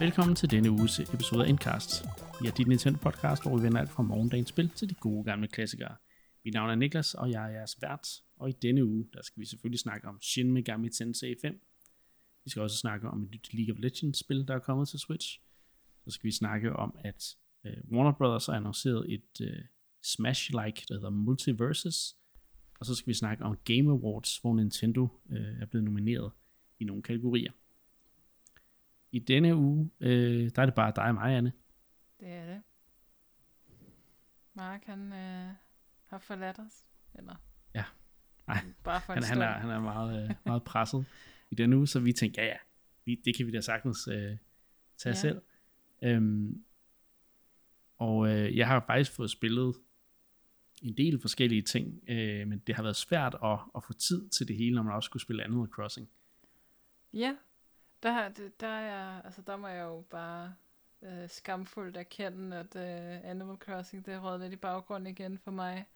Velkommen til denne uges episode af Endcast. Vi er dit Nintendo podcast, hvor vi vender alt fra morgendagens spil til de gode gamle klassikere. Mit navn er Niklas, og jeg er jeres vært, og i denne uge, der skal vi selvfølgelig snakke om Shin Megami Tensei 5. Vi skal også snakke om et nyt League of Legends spil, der er kommet til Switch. Så skal vi snakke om, at uh, Warner Brothers har annonceret et uh, Smash-like, der hedder Multiverses. Og så skal vi snakke om Game Awards, hvor Nintendo uh, er blevet nomineret i nogle kategorier. I denne uge, øh, der er det bare dig og mig, Anne. Det er det. Mark, han øh, har forladt os. Eller? Ja. Nej, bare for han, han, er, han er meget, øh, meget presset i denne uge, så vi tænkte, ja ja, vi, det kan vi da sagtens øh, tage ja. selv. Øhm, og øh, jeg har faktisk fået spillet en del forskellige ting, øh, men det har været svært at, at få tid til det hele, når man også skulle spille Animal Crossing. Ja, der, der, er, altså der må jeg jo bare øh, skamfuldt erkende, at øh, Animal Crossing, det har lidt i baggrunden igen for mig.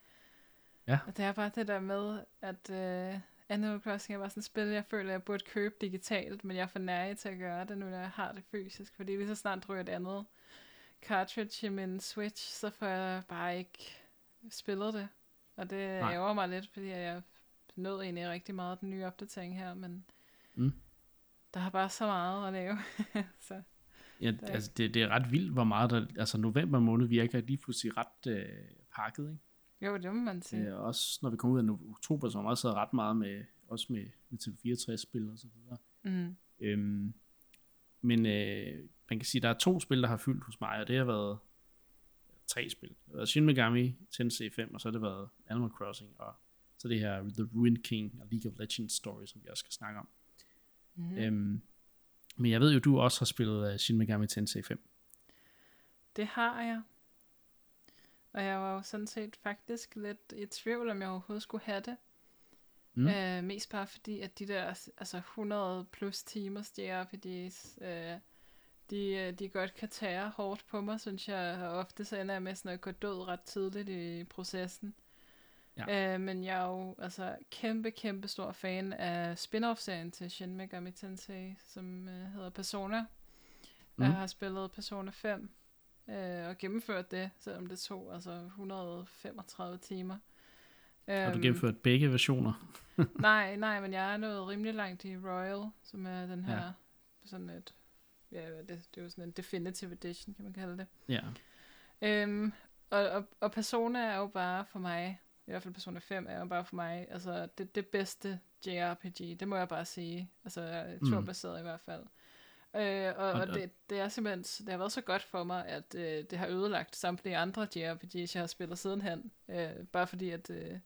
Ja. Og det er bare det der med, at øh, Animal Crossing er bare sådan et spil, jeg føler, jeg burde købe digitalt, men jeg er for nær til at gøre det nu, når jeg har det fysisk. Fordi lige så snart ryger et andet cartridge i min Switch, så får jeg bare ikke spillet det. Og det ærger mig lidt, fordi jeg nød egentlig rigtig meget den nye opdatering her, men mm der er bare så meget at lave. så, ja, det, altså det, det er ret vildt, hvor meget der, altså november måned virker lige pludselig ret øh, pakket, ikke? Jo, det må man sige. Øh, også når vi kommer ud af oktober, så har man også ret meget med, også med, med TV64-spil og så videre. Mm. Øhm, men øh, man kan sige, at der er to spil, der har fyldt hos mig, og det har været tre spil. Det har været Shin Megami Tensei 5, og så har det været Animal Crossing, og så det her The Ruined King og League of Legends Story, som vi også skal snakke om. Mm. Øhm, men jeg ved jo, du også har spillet uh, Shin Megami Tensei 5. Det har jeg. Og jeg var jo sådan set faktisk lidt i tvivl, om jeg overhovedet skulle have det. Mm. Øh, mest bare fordi, at de der altså 100 plus timers JRPGs, øh, de, øh, de godt kan tage hårdt på mig, synes jeg. Og ofte så ender jeg med sådan at gå død ret tidligt i processen. Ja. Øh, men jeg er jo altså kæmpe, kæmpe stor fan af spin-off-serien til Shin Megami Tensei, som øh, hedder Persona. Mm. Jeg har spillet Persona 5 øh, og gennemført det, selvom det tog altså 135 timer. Har du øhm, gennemført begge versioner? nej, nej, men jeg er nået rimelig langt i Royal, som er den her, ja. sådan et, ja, det, det er jo sådan en definitive edition, kan man kalde det. Ja. Øhm, og, og, og Persona er jo bare for mig i hvert fald Persona 5 er jo bare for mig, altså det, det bedste JRPG, det må jeg bare sige. Altså turbaseret mm. i hvert fald. Øh, og, og det, det er simpelthen, det har været så godt for mig, at øh, det har ødelagt samtlige andre JRPGs, jeg har spillet sidenhen. Øh, bare fordi, at øh,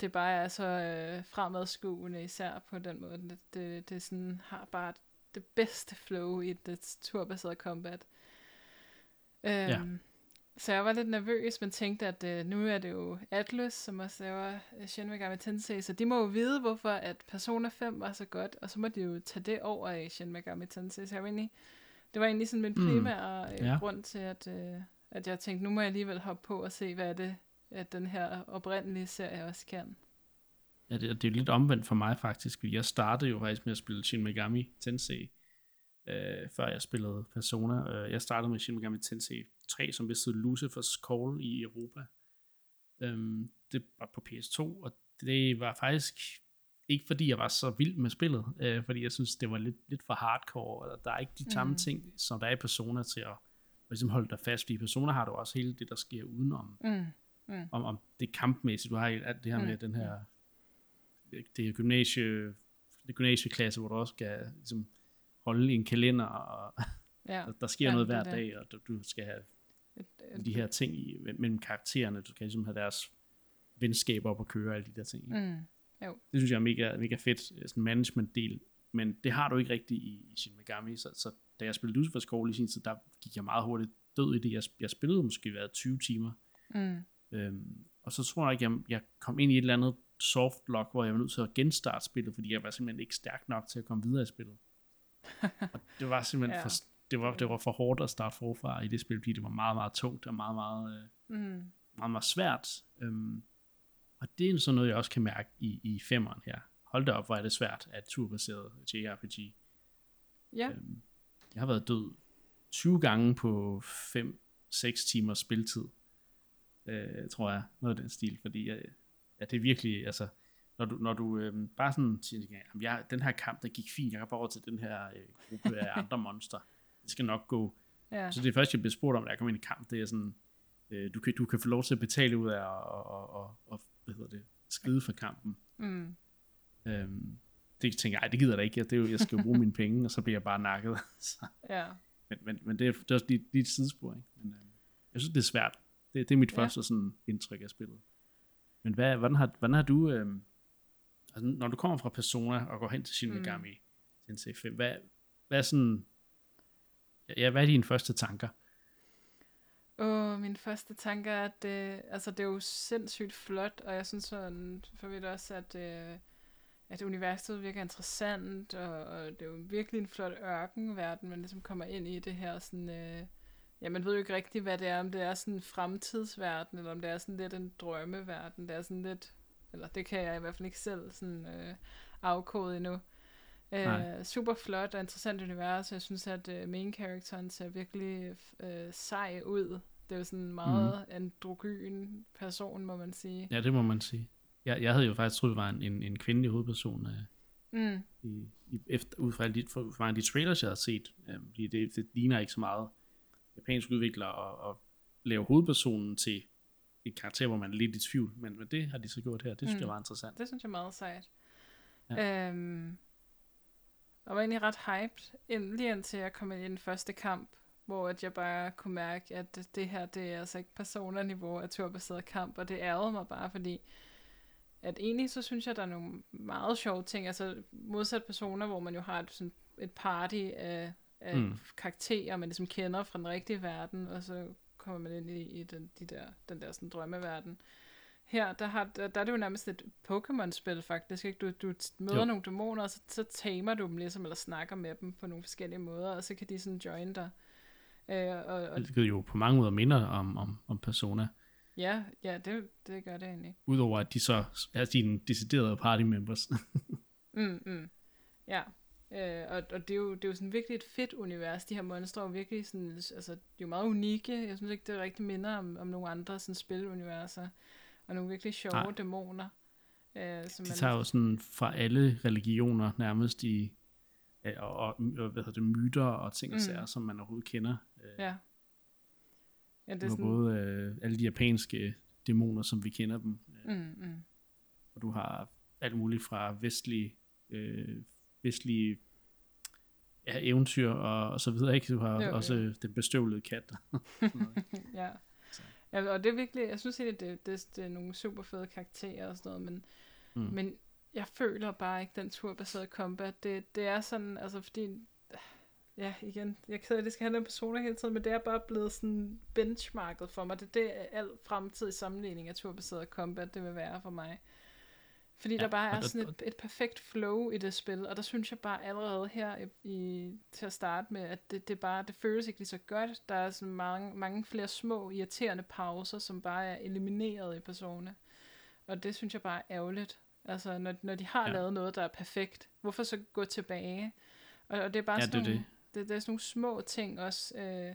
det bare er så øh, fremadskuende, især på den måde. Det, det, det sådan, har bare det bedste flow i det turbaseret combat. Øh, ja. Så jeg var lidt nervøs, men tænkte, at øh, nu er det jo Atlus, som også laver øh, Shin Megami Tensei, så de må jo vide, hvorfor at Persona 5 var så godt, og så må de jo tage det over i Shin Megami Tensei. Så jeg var egentlig, det var egentlig sådan min mm. primære mm. ja. grund til, at, øh, at jeg tænkte, nu må jeg alligevel hoppe på og se, hvad er det, at den her oprindelige serie også kan. Ja, det, det er lidt omvendt for mig faktisk, jeg startede jo faktisk med at spille Shin Megami Tensei, øh, før jeg spillede Persona. Øh, jeg startede med Shin Megami Tensei 3, som vist hed Lucifer's Call i Europa. Øhm, det var på PS2, og det var faktisk ikke fordi jeg var så vild med spillet, øh, fordi jeg synes, det var lidt, lidt for hardcore, og der er ikke de samme mm. ting, som der er i Persona til at, at ligesom holde dig fast, fordi Persona har du også hele det, der sker udenom. Mm. Mm. Om, om det kampmæssigt, du har alt det her mm. med den her det er gymnasie, det gymnasieklasse, hvor du også skal ligesom, holde i en kalender, og ja. der, der sker ja, noget hver dag, og du, du skal have de her ting i, mellem karaktererne. Du skal ligesom have deres venskaber op at køre, alle de der ting. Mm, jo. Det synes jeg er mega, mega fedt, sådan en management-del. Men det har du ikke rigtigt i, i Shin Megami, så, så da jeg spillede Lucifer's Call i sin tid, der gik jeg meget hurtigt død i det. Jeg, jeg spillede måske været 20 timer. Mm. Øhm, og så tror jeg ikke, jeg, jeg kom ind i et eller andet soft lock, hvor jeg var nødt til at genstarte spillet, fordi jeg var simpelthen ikke stærk nok til at komme videre i spillet. og det var simpelthen ja. for, det var, det var for hårdt at starte forfra i det spil, fordi det var meget, meget tungt og meget, meget, øh, mm. meget, meget svært. Øhm, og det er sådan noget, jeg også kan mærke i, i femmeren her. Hold da op, hvor er det svært at turbaseret JRPG. Ja. Øhm, jeg har været død 20 gange på 5-6 timers spiltid, øh, tror jeg, noget af den stil, fordi øh, ja, det er virkelig, altså, når du, når du øh, bare sådan siger, jamen, jeg, den her kamp, der gik fint, jeg kan bare over til den her øh, gruppe af andre monster, det skal nok gå. Ja. Så det er først, jeg bliver spurgt om, at jeg kommer ind i kamp, det er sådan, øh, du, kan, du kan få lov til at betale ud af og, og, og, og hvad hedder det, skride for kampen. Mm. Øhm, det tænker jeg, det gider jeg ikke, det er jo, jeg skal jo bruge mine penge, og så bliver jeg bare nakket. så. Ja. Men, men, men det, er, det er også lige, lige et sidespor, ikke? Men, øh, jeg synes, det er svært. Det, det er mit ja. første sådan, indtryk af spillet. Men hvad, hvordan, har, hvordan har du, øh, altså, når du kommer fra Persona og går hen til Shin mm. Megami mm. Tensei 5, hvad, hvad er sådan, ja, hvad er dine første tanker? Åh, min første tanke er, at det, altså, det er jo sindssygt flot, og jeg synes sådan, for vidt også, at, øh, at universet virker interessant, og, og det er jo virkelig en flot ørkenverden, man ligesom kommer ind i det her sådan, øh, ja, man ved jo ikke rigtigt, hvad det er, om det er sådan en fremtidsverden, eller om det er sådan lidt en drømmeverden, det er sådan lidt, eller det kan jeg i hvert fald ikke selv sådan øh, afkode endnu. Øh, super flot og interessant univers. Jeg synes, at uh, main characteren ser virkelig uh, sej ud. Det er jo sådan en meget mm. androgyn person, må man sige. Ja, det må man sige. Jeg, jeg havde jo faktisk troet, det var en, en, en kvindelig hovedperson. Uh, mm. i, i, efter, ud fra de, fra de trailers, jeg har set. Uh, det, det, det ligner ikke så meget japansk udvikler og, og lave hovedpersonen til et karakter, hvor man er lidt i tvivl. Men, men det har de så gjort her. Det synes mm. jeg var interessant. Det synes jeg er meget sejt. Ja. Øhm, og var egentlig ret hyped, ind, lige indtil jeg kom ind i den første kamp, hvor at jeg bare kunne mærke, at det, her, det er altså ikke personerniveau af turbaseret kamp, og det ærede mig bare, fordi at egentlig så synes jeg, der er nogle meget sjove ting, altså modsat personer, hvor man jo har et, sådan et party af, af mm. karakterer, man ligesom kender fra den rigtige verden, og så kommer man ind i, i den, de der, den der sådan drømmeverden. Her, der, har, der, der er det jo nærmest et Pokémon-spil faktisk, ikke? Du, du møder jo. nogle dæmoner, og så, så tamer du dem ligesom, eller snakker med dem på nogle forskellige måder, og så kan de sådan join dig. Øh, og, og, det jo på mange måder minder om, om, om Persona. Ja, ja, det, det gør det egentlig. Udover at de så er dine deciderede party members. mm, mm. Ja, øh, og, og det, er jo, det er jo sådan virkelig et fedt univers. De her monstre er jo virkelig sådan, altså, de er jo meget unikke. Jeg synes ikke, det er rigtig minder om, om nogle andre sådan spiluniverser og nogle virkelig sjove Nej. dæmoner. Øh, som de man... tager jo sådan fra alle religioner nærmest i, øh, og, og, og hvad hedder det, myter og ting og mm. sager, som man overhovedet kender. Øh, ja. Ja, det er sådan... både øh, alle de japanske dæmoner, som vi kender dem. Øh, mm, mm. Og du har alt muligt fra vestlige, øh, vestlige ja, eventyr og, og så videre, ikke? Du har jo, også den bestøvlede kat. ja. Ja, og det er virkelig, jeg synes egentlig, det, det, det er nogle super fede karakterer og sådan noget, men, mm. men jeg føler bare ikke den turbaserede combat. Det, det er sådan, altså fordi, ja igen, jeg keder, det skal have den personer hele tiden, men det er bare blevet sådan benchmarket for mig. Det, det er al fremtidig sammenligning af turbaseret combat, det vil være for mig. Fordi ja, der bare er sådan et, et perfekt flow i det spil, og der synes jeg bare allerede her i, i, til at starte med, at det, det bare, det føles ikke lige så godt. Der er sådan mange, mange flere små, irriterende pauser, som bare er elimineret i personerne. Og det synes jeg bare er ærgerligt. Altså, når, når de har ja. lavet noget, der er perfekt, hvorfor så gå tilbage? Og, og det er bare ja, sådan det, nogle, det. Det, det er sådan nogle små ting også. Øh,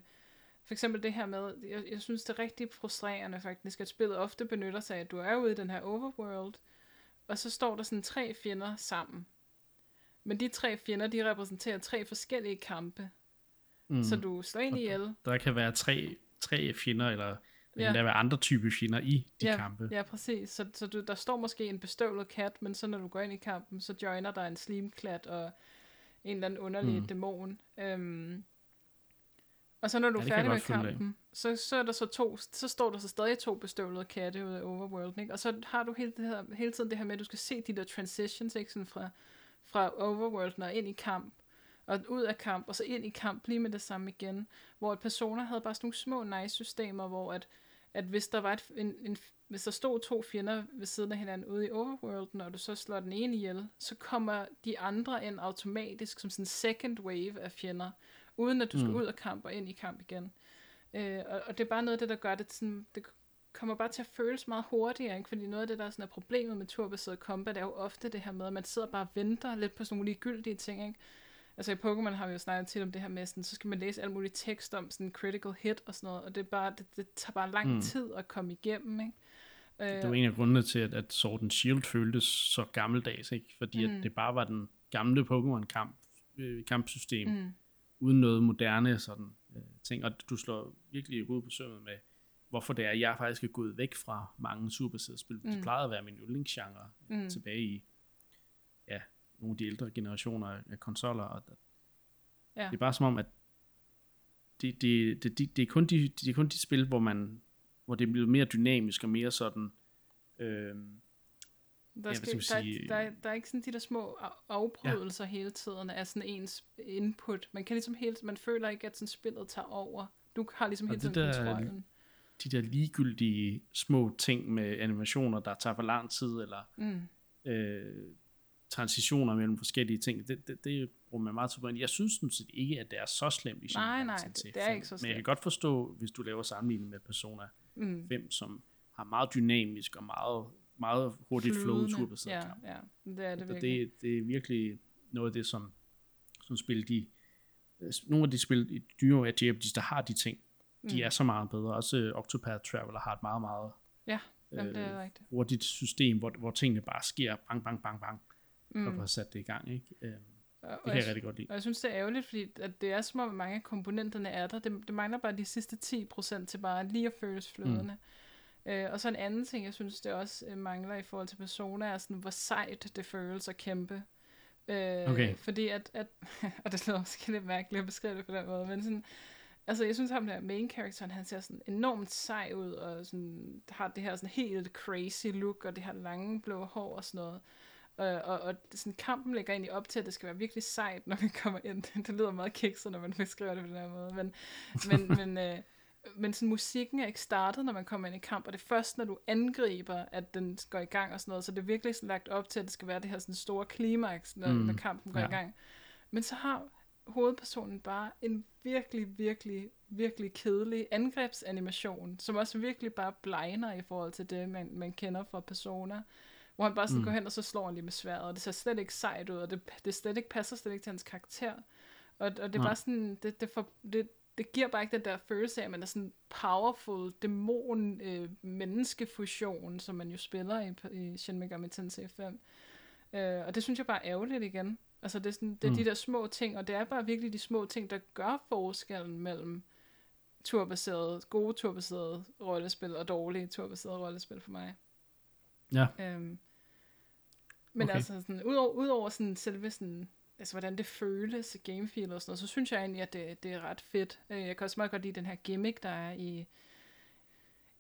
for eksempel det her med, jeg, jeg synes det er rigtig frustrerende faktisk, at spillet ofte benytter sig af, at du er ude i den her overworld, og så står der sådan tre fjender sammen. Men de tre fjender, de repræsenterer tre forskellige kampe. Mm. Så du slår ind ihjel. Der, der kan være tre, tre fjender, eller der ja. kan være andre typer fjender i de ja, kampe. Ja, præcis. Så, så du, der står måske en bestøvlet kat, men så når du går ind i kampen, så joiner der en slimklat og en eller anden underlig mm. dæmon. Øhm, og så når du ja, er færdig med kampen, så, så, er der så, to, så står der så stadig to bestøvlede katte ud af Overworld, ikke? Og så har du hele, det her, hele tiden det her med, at du skal se de der transitions, ikke? Sådan fra, fra Overworld og ind i kamp, og ud af kamp, og så ind i kamp, lige med det samme igen. Hvor at personer havde bare sådan nogle små nice systemer, hvor at, at hvis der var et, en, en, hvis der stod to fjender ved siden af hinanden ude i Overworld, og du så slår den ene ihjel, så kommer de andre ind automatisk som sådan en second wave af fjender uden at du skal mm. ud og kamp og ind i kamp igen. Øh, og, og det er bare noget af det, der gør det sådan, det kommer bare til at føles meget hurtigere, ikke? fordi noget af det, der er, sådan er problemet med turbaseret combat, er jo ofte det her med, at man sidder bare og venter lidt på sådan nogle ligegyldige ting, ikke? Altså i Pokémon har vi jo snakket tit om det her med, sådan, så skal man læse alt muligt tekst om sådan critical hit og sådan noget, og det, er bare, det, det tager bare lang mm. tid at komme igennem, ikke? Det var en af grundene til, at, at Sword and Shield føltes så gammeldags, ikke? Fordi mm. at det bare var den gamle Pokémon-kamp, øh, kampsystem, mm. Uden noget moderne sådan øh, ting. Og du slår virkelig i hovedet på sømmet med, hvorfor det er, at jeg faktisk er gået væk fra mange superbaserede spil. Mm. Det plejede at være min yndlingsgenre mm. tilbage i ja, nogle af de ældre generationer af konsoller. Og der, ja. Det er bare som om, at det, det, det, det, det, er kun de, det er kun de spil, hvor man hvor det bliver mere dynamisk og mere sådan øh, der, skal, ja, sige, der, der, der er ikke sådan de der små afbrydelser ja. hele tiden af sådan ens input. Man kan ligesom hele man føler ikke, at sådan spillet tager over. Du har ligesom hele tiden der, kontrollen. De der ligegyldige små ting med animationer, der tager for lang tid, eller mm. øh, transitioner mellem forskellige ting, det, det, det bruger man meget til. Jeg synes sådan set ikke, at det er så slemt i Nej, nej, det, det er ikke så slemt. Men jeg kan godt forstå, hvis du laver sammenligning med Persona mm. 5, som har meget dynamisk og meget meget hurtigt flow turbaseret ja, kamp. Ja, det er det virkelig. Det, det er virkelig noget af det, som, som spil, de, nogle af de spil i dyre JRPGs, der har de ting, mm. de er så meget bedre. Også uh, Octopath Traveler har et meget, meget ja, jamen, det er øh, rigtigt. hurtigt system, hvor, hvor tingene bare sker bang, bang, bang, bang, mm. og du har sat det i gang. Ikke? Uh, det kan jeg, jeg rigtig godt lide. Og jeg synes, det er ærgerligt, fordi at det er som om, mange af komponenterne er der. Det, det mangler bare de sidste 10% til bare lige at føles flydende. Mm. Øh, og så en anden ting, jeg synes, det også øh, mangler i forhold til Persona, er sådan, hvor sejt det føles at kæmpe. Øh, okay. Fordi at, at og det lyder måske lidt mærkeligt at beskrive det på den måde, men sådan, altså jeg synes ham der main character, han ser sådan enormt sej ud, og sådan, har det her sådan helt crazy look, og det her lange blå hår og sådan noget. Og, og, og sådan, kampen lægger egentlig op til, at det skal være virkelig sejt, når vi kommer ind. Det lyder meget kikset, når man beskriver det på den her måde. Men, men, men, øh, men sådan, musikken er ikke startet, når man kommer ind i kamp, og det er først, når du angriber, at den går i gang og sådan noget, så det er virkelig sådan lagt op til, at det skal være det her sådan store klimaks, når, mm, når kampen går ja. i gang. Men så har hovedpersonen bare en virkelig, virkelig, virkelig kedelig angrebsanimation, som også virkelig bare blegner i forhold til det, man, man kender fra Persona. Hvor han bare sådan mm. går hen, og så slår han lige med sværet, og det ser slet ikke sejt ud, og det, det slet ikke passer slet ikke til hans karakter. Og, og det er bare sådan, det, det, for, det, det giver bare ikke den der følelse af, at man er sådan powerful dæmon øh, menneskefusion, som man jo spiller i, i Shin Megami Tensei 5. Øh, og det synes jeg bare er ærgerligt igen. Altså det er, sådan, det er mm. de der små ting, og det er bare virkelig de små ting, der gør forskellen mellem turbaserede, gode turbaserede rollespil og dårlige turbaserede rollespil for mig. Ja. Øhm, men okay. altså, sådan, udover, udover sådan, selve sådan, altså hvordan det føles, gamefeel og sådan noget, så synes jeg egentlig, at det, det er ret fedt. Øh, jeg kan også meget godt lide den her gimmick, der er i,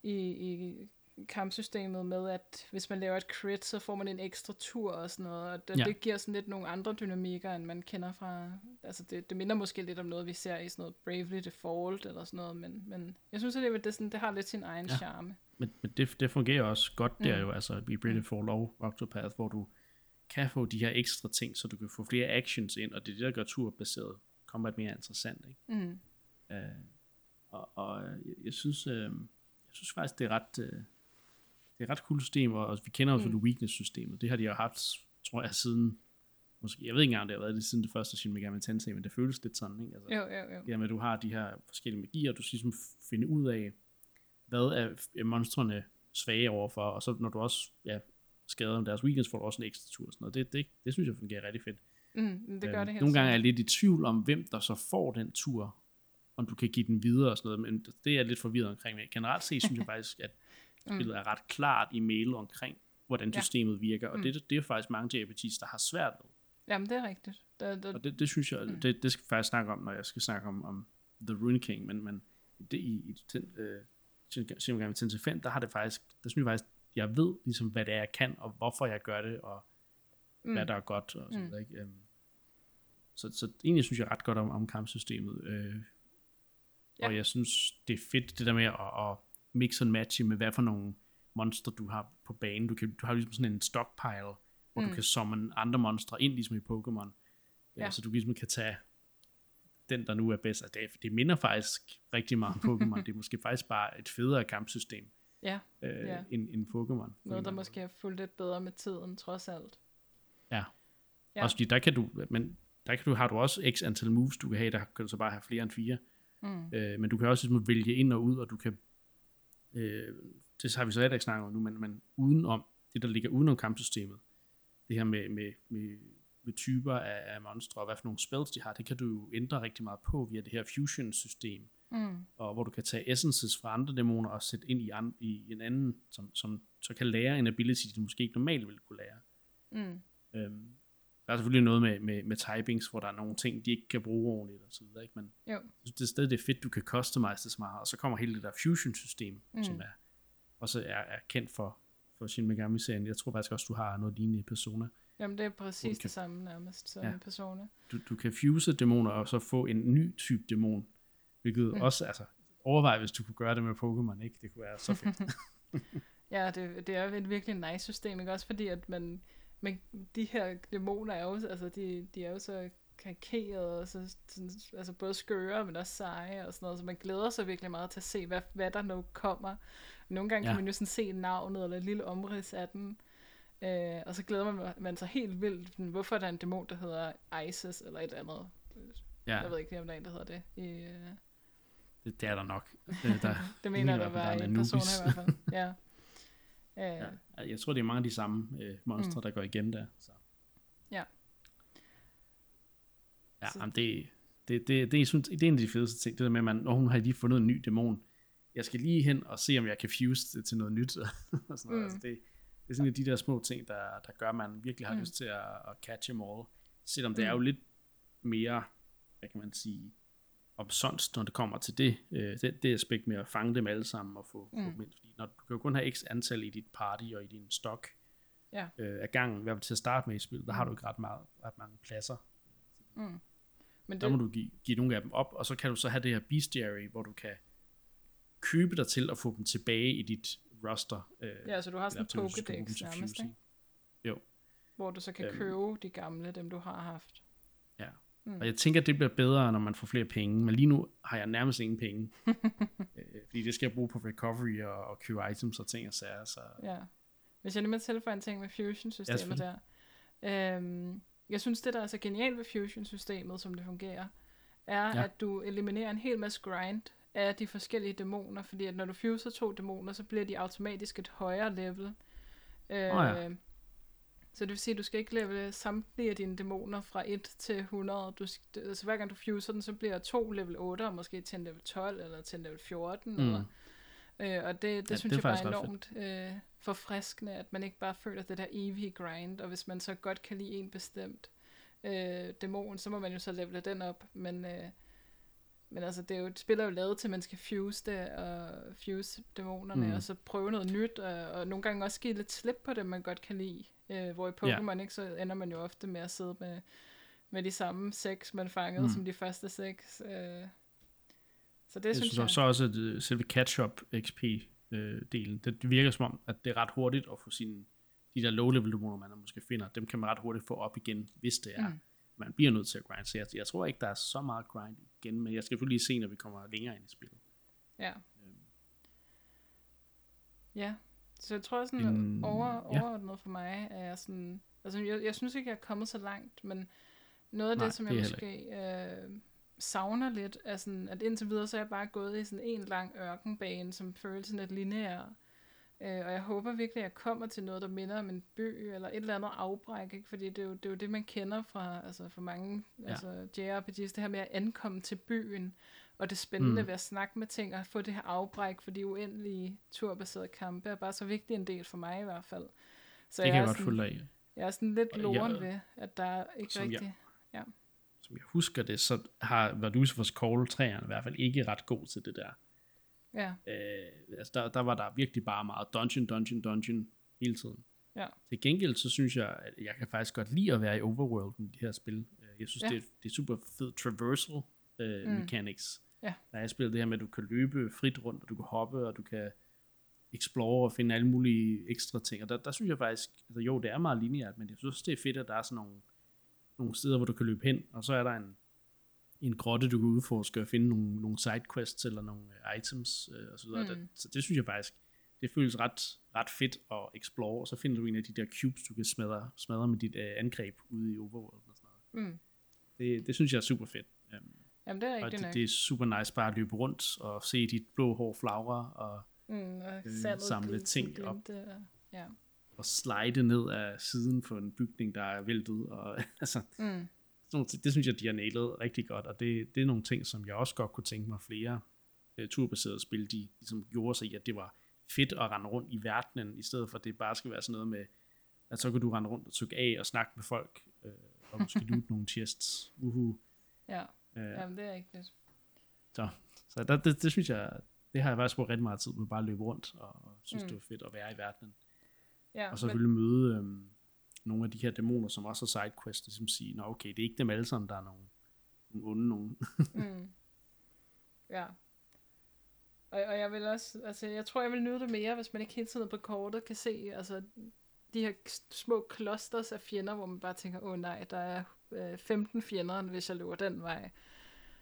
i, i kampsystemet med, at hvis man laver et crit, så får man en ekstra tur og sådan noget, og det, ja. det giver sådan lidt nogle andre dynamikker, end man kender fra, altså det, det minder måske lidt om noget, vi ser i sådan noget Bravely Default eller sådan noget, men, men jeg synes alligevel, det, sådan, det har lidt sin egen ja. charme. Men, men det, det fungerer også godt der mm. jo, altså i Bravely Default og Octopath, hvor du kan få de her ekstra ting, så du kan få flere actions ind, og det er det, der gør turbaseret combat mere interessant. Ikke? Mm. Uh, og, og jeg, jeg synes, uh, jeg synes faktisk, det er ret, uh, det er et ret cool system, og, og vi kender jo mm. det weakness-systemet. Det har de jo haft, tror jeg, siden måske, jeg ved ikke engang, det har været det siden det første Shin Megami Tensei, men det føles lidt sådan, ikke? Altså, jo, jo, jo. Ja, med, at du har de her forskellige magier, du skal ligesom finde ud af, hvad er monstrene svage overfor, og så når du også ja, skader om deres weekends, får du også en ekstra tur. Og sådan noget. Det, det, det synes jeg fungerer rigtig fedt. Mm, det gør øh, det helt Nogle gange er jeg lidt i tvivl om, hvem der så får den tur, om du kan give den videre og sådan noget, men det er jeg lidt forvirret omkring. Men generelt set synes jeg faktisk, at mm. spillet er ret klart i mail omkring, hvordan systemet ja. virker, og mm. det, det er faktisk mange JRPGs, der har svært ved. Jamen, det er rigtigt. Det, det, og det, det synes jeg, mm. det, det skal jeg faktisk snakke om, når jeg skal snakke om, om The Rune King, men, men det, i, i den, øh, Shin Megami Tensei 5, der har det faktisk, der synes jeg faktisk, jeg ved ligesom, hvad det er, jeg kan, og hvorfor jeg gør det, og mm. hvad der er godt, og sådan mm. noget, ikke? Um, så, så egentlig synes jeg ret godt om, om kampsystemet, øh, ja. og jeg synes, det er fedt, det der med at, at mix and matche med, hvad for nogle monster du har på banen. Du, kan, du har ligesom sådan en stockpile, hvor mm. du kan summon andre monstre ind, ligesom i Pokémon. Ja, ja. Så du ligesom kan tage den, der nu er bedst. Altså, det, det minder faktisk rigtig meget om Pokémon. det er måske faktisk bare et federe kampsystem ja, øh, ja. end, end Pokémon. Noget, der måske har fulgt lidt bedre med tiden, trods alt. Ja. ja. Også fordi der kan du, men der kan du, har du også x antal moves, du kan have, der kan du så bare have flere end fire. Mm. Øh, men du kan også ligesom vælge ind og ud, og du kan, øh, det har vi så ikke snakket om nu, men, men udenom, det der ligger udenom kampsystemet, det her med, med, med, med typer af, af monstre, og hvad for nogle spells de har, det kan du jo ændre rigtig meget på via det her fusion-system, Mm. og hvor du kan tage essences fra andre dæmoner og sætte ind i, an, i en anden, som, som så kan lære en ability, du måske ikke normalt ville kunne lære. Mm. Øhm, der er selvfølgelig noget med, med, med typings, hvor der er nogle ting, de ikke kan bruge ordentligt og så videre, ikke? men Jo. det er stadig det er fedt, du kan customize det så meget, og så kommer hele det der fusion-system, Mm. som er, også er, er kendt for, for Shin Megami-serien. Jeg tror faktisk også, du har noget lignende i Persona. Jamen, det er præcis kan- det samme nærmest som ja. Persona. Du, du kan fuse dæmoner, og så få en ny type dæmon, hvilket Mm. også, altså, overvej, hvis du kunne gøre det med Pokémon, ikke? Det kunne være så fedt. Ja, det, det er jo et virkelig nice system, ikke? Også fordi, at man, men de her dæmoner er jo, altså, de, de er jo så karikerede, og så, sådan, altså både skøre, men også seje og sådan noget, så man glæder sig virkelig meget til at se, hvad, hvad der nu kommer. Nogle gange ja. Kan man jo sådan se navnet, eller et lille omrids af den, øh, og så glæder man, man sig helt vildt, hvorfor er der en dæmon, der hedder Isis, eller et andet. ja, Jeg ved ikke lige, om der er en, der hedder det. I, øh, det, det er der nok. Det, der, det mener der var er en person i hvert fald. Ja. Øh, ja. Jeg tror, det er mange af de samme øh, monstre, mm. der går igen der. Så. Ja. Ja, Så- jamen det, det, det, det, jeg synes, det er en af de fedeste ting, det der med, at man, når hun har lige fundet en ny dæmon, jeg skal lige hen og se, om jeg kan fuse det til noget nyt. og sådan noget. Mm. Altså det, det er sådan de der små ting, der, der gør, at man virkelig har Mm. mm. lyst til at, at catch them all. Selvom det Mm. er jo lidt mere, hvad kan man sige, omsonst, når det kommer til det, øh, det, det aspekt med at fange dem alle sammen og få, mm. Mm. få dem ind. Fordi når, du kan jo kun have x antal i dit party og i din stok Ja. øh, af gangen, i hvert fald til at starte med i spillet, der har Mm. du ikke ret, meget, ret mange pladser. Mm. Men Der det, må du give, give nogle af dem op, og så kan du så have det her bestiary, hvor du kan købe dig til at få dem tilbage i dit roster. Øh, ja, så du har sådan en Pokédex nærmest, ikke? Jo, hvor du så kan Øhm. købe de gamle, dem du har haft. Ja. Mm. Og jeg tænker, at det bliver bedre, når man får flere penge, men lige nu har jeg nærmest ingen penge. øh, fordi det skal jeg bruge på recovery og, og købe items og ting og sager. Så Ja. Hvis jeg lige må tilføje en ting med Fusion-systemet selvfølgelig. der. Øhm, jeg synes, det der er så genialt ved Fusion-systemet, som det fungerer, er, ja. Ja. at du eliminerer en hel masse grind af de forskellige dæmoner, fordi at når du fuser to dæmoner, så bliver de automatisk et højere level. Øh, ja. Så det vil sige, at du skal ikke levele samtlige af dine dæmoner fra 1 til 100. Du, altså hver gang du fuser den, så bliver to level 8, og måske til en level 12, eller til en level 14. Mm. Eller, øh, og det, det Ja, synes det er jeg bare er enormt øh, forfriskende, at man ikke bare føler det der evige grind, og hvis man så godt kan lide en bestemt øh, dæmon, så må man jo så levele den op, men... Øh, men altså, det er jo et spil er jo lavet til, at man skal fuse det, og fuse dæmonerne. Mm. og så prøve noget nyt, og, og nogle gange også give lidt slip på det, man godt kan lide. Øh, hvor i Pokémon, ikke, så ender man jo ofte med at sidde med, med de samme seks, man fangede, mm. Som de første seks. Øh. Så det jeg synes synes jeg... så også, at øh, selve catch-up XP-delen, det, det virker som om, at det er ret hurtigt at få sine, de der low-level dæmoner, man måske finder, dem kan man ret hurtigt få op igen, hvis det er. Mm. Man bliver nødt til at grind, så jeg, jeg tror ikke, der er så meget grind igen, men jeg skal selvfølgelig lige se, når vi kommer længere ind i spillet. Ja. Øhm, Ja, så jeg tror sådan En- over, ja. overordnet for mig er jeg sådan, altså jeg, jeg synes ikke, jeg er kommet så langt, men noget af Nej, det, som det jeg er måske øh, savner lidt, er sådan, at indtil videre, så er jeg bare gået i sådan en lang ørkenbane, som føles sådan lidt lineær. Øh, og jeg håber virkelig, at jeg kommer til noget, der minder om en by, eller et eller andet afbræk, ikke? fordi det er, jo, det er jo det, man kender fra, altså for mange Ja. altså JRPG's, det her med at ankomme til byen, og det spændende mm. Ved at snakke med ting, og få det her afbræk for de uendelige turbaserede kampe, er bare så vigtig en del for mig i hvert fald. Så det kan er jeg godt følge dig. Jeg er sådan lidt loren jeg- ved, at der er ikke Som jeg- rigtig... Som jeg husker det, så har Vadusifors Call 3'eren i hvert fald ikke ret god til det der. Ja, Øh, altså der, der var der virkelig bare meget dungeon, dungeon, dungeon hele tiden. Ja. Til gengæld så synes jeg, at jeg kan faktisk godt lide at være i overworld i de her spil. Øh, Jeg synes, Ja. det, er, det er super fed traversal øh, mm. mechanics. Ja. Der er spillet det her med, at du kan løbe frit rundt, og du kan hoppe, og du kan explore og finde alle mulige ekstra ting. Og der, der synes jeg faktisk, altså jo, det er meget lineært, men jeg synes det er fedt, at der er sådan nogle, nogle steder, hvor du kan løbe hen, og så er der en, en grotte, du kan udforske og finde nogle, nogle sidequests eller nogle øh, items øh, og så videre. Mm. Det, så det synes jeg faktisk, det føles ret, ret fedt at explore, og så finder du en af de der cubes, du kan smadre, smadre med dit øh, angreb ude i overworld og sådan noget. mm. det, det synes jeg er super fedt. Um, Jamen, det er og rigtigt det, nok. det er super nice bare at løbe rundt og se dit blå hår flagre og, mm, og øh, samle ting glimte, op. og- Ja. og slide ned af siden på en bygning, der er væltet. Og, altså, Mm. Sådan ting, det synes jeg, de har nailet rigtig godt, og det, det er nogle ting, som jeg også godt kunne tænke mig flere uh, turbaserede spil, de ligesom gjorde sig i, at det var fedt at rende rundt i verdenen, i stedet for at det bare skal være sådan noget med, at så kan du rende rundt og trykke af og snakke med folk, uh, og måske loot nogle chests. Uhu. Ja, Uh, jamen, det er rigtigt. så så der, det, det, synes jeg, det har jeg faktisk brugt rigtig meget tid på, bare at løbe rundt, og, og synes, Mm. det var fedt at være i verdenen. Ja, Og så selvfølgelig møde øhm, nogle af de her dæmoner, som også har sidequests, ligesom sige, nå okay, det er ikke dem alle sammen, der er nogle, nogle onde nogen. Mm. Ja. Og, og jeg vil også, altså jeg tror, jeg vil nyde det mere, hvis man ikke hele tiden på kortet kan se, altså de her små klosters af fjender, hvor man bare tænker, åh oh, nej, der er øh, 15 fjender, hvis jeg løber den vej.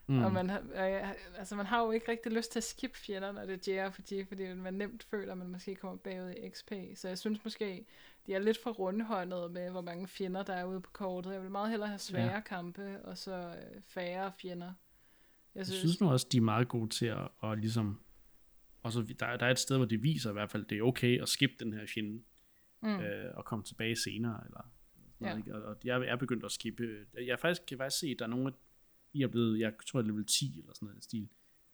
Mm. Og man jeg, altså man har jo ikke rigtig lyst til at skippe fjender, når det er JRPG, fordi man nemt føler, at man måske kommer bagud i XP. Så jeg synes måske, de er lidt for rundhåndet med, hvor mange fjender der er ude på kortet. Jeg vil meget hellere have svære ja. kampe, og så øh, færre fjender. Jeg Jeg synes nu også, de er meget gode til at, at ligesom, og så der, der er et sted, hvor det viser i hvert fald, det er okay at skippe den her fjende, mm. øh, og komme tilbage senere, eller noget, Ja. Og, jeg er begyndt at skippe, jeg faktisk, kan faktisk se, at der er nogle af, de er blevet, jeg tror, level 10 eller sådan noget i stil,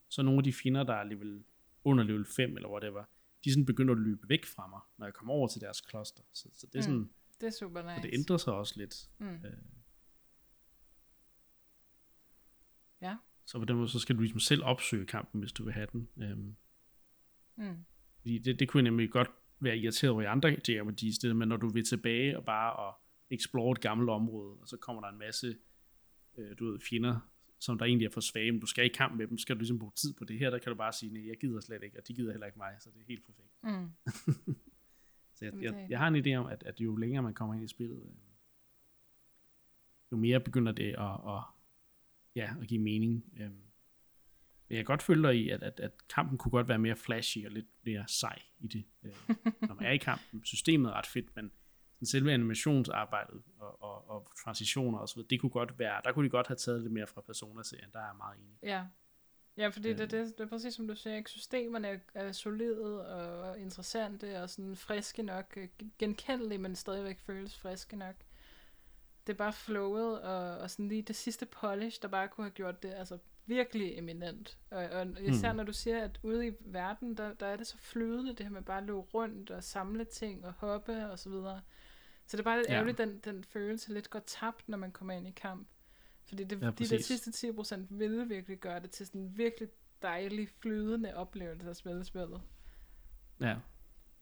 så nogle af de fjender, der er level, under level 5 eller whatever, de er sådan begyndt at løbe væk fra mig, når jeg kommer over til deres kloster. Så, så det er sådan, Mm. Det er super nice. så det ændrer sig også lidt. Mm. Øh, Ja. Så på den måde, så skal du ligesom selv opsøge kampen, hvis du vil have den. Øhm, Mm. fordi det, det kunne jeg nemlig godt være irriteret over i andre JRPG's, det med, når du vil tilbage og bare og explore et gammelt område, og så kommer der en masse øh, du ved, fjender, som der egentlig er for svage, men du skal i kamp med dem, skal du ligesom bruge tid på det her, der kan du bare sige, nej, jeg gider slet ikke, og de gider heller ikke mig, så det er helt perfekt. Mm. Så jeg, jeg, jeg har en idé om, at, at jo længere man kommer ind i spillet, øh, jo mere begynder det at, at, ja, at give mening. Øh. Men jeg kan godt følge dig i, at, at, at kampen kunne godt være mere flashy og lidt mere sej i det, øh, når man er i kampen. Systemet er ret fedt, men sådan selve animationsarbejdet og, og, og transitioner og så videre, det kunne godt være, der kunne de godt have taget lidt mere fra Persona-serien, der er jeg meget enig. Ja. Ja, fordi det, Øhm. det, det er præcis som du siger, ikke? systemerne er, er solide og interessante og sådan friske nok, øh, genkendelige, men stadigvæk føles friske nok. Det er bare flowet og, og sådan lige det sidste polish, der bare kunne have gjort det altså virkelig eminent. Og, og især Mm. når du siger, at ude i verden, der, der er det så flydende, det her med bare at løbe rundt og samle ting og hoppe og så videre. Så det er bare lidt Ja. ærgerligt, den, den følelse lidt går tabt, når man kommer ind i kamp. Fordi det, Ja, ja, de der sidste 10% ville virkelig gøre det til sådan en virkelig dejlig, flydende oplevelse at spille spillet. Ja,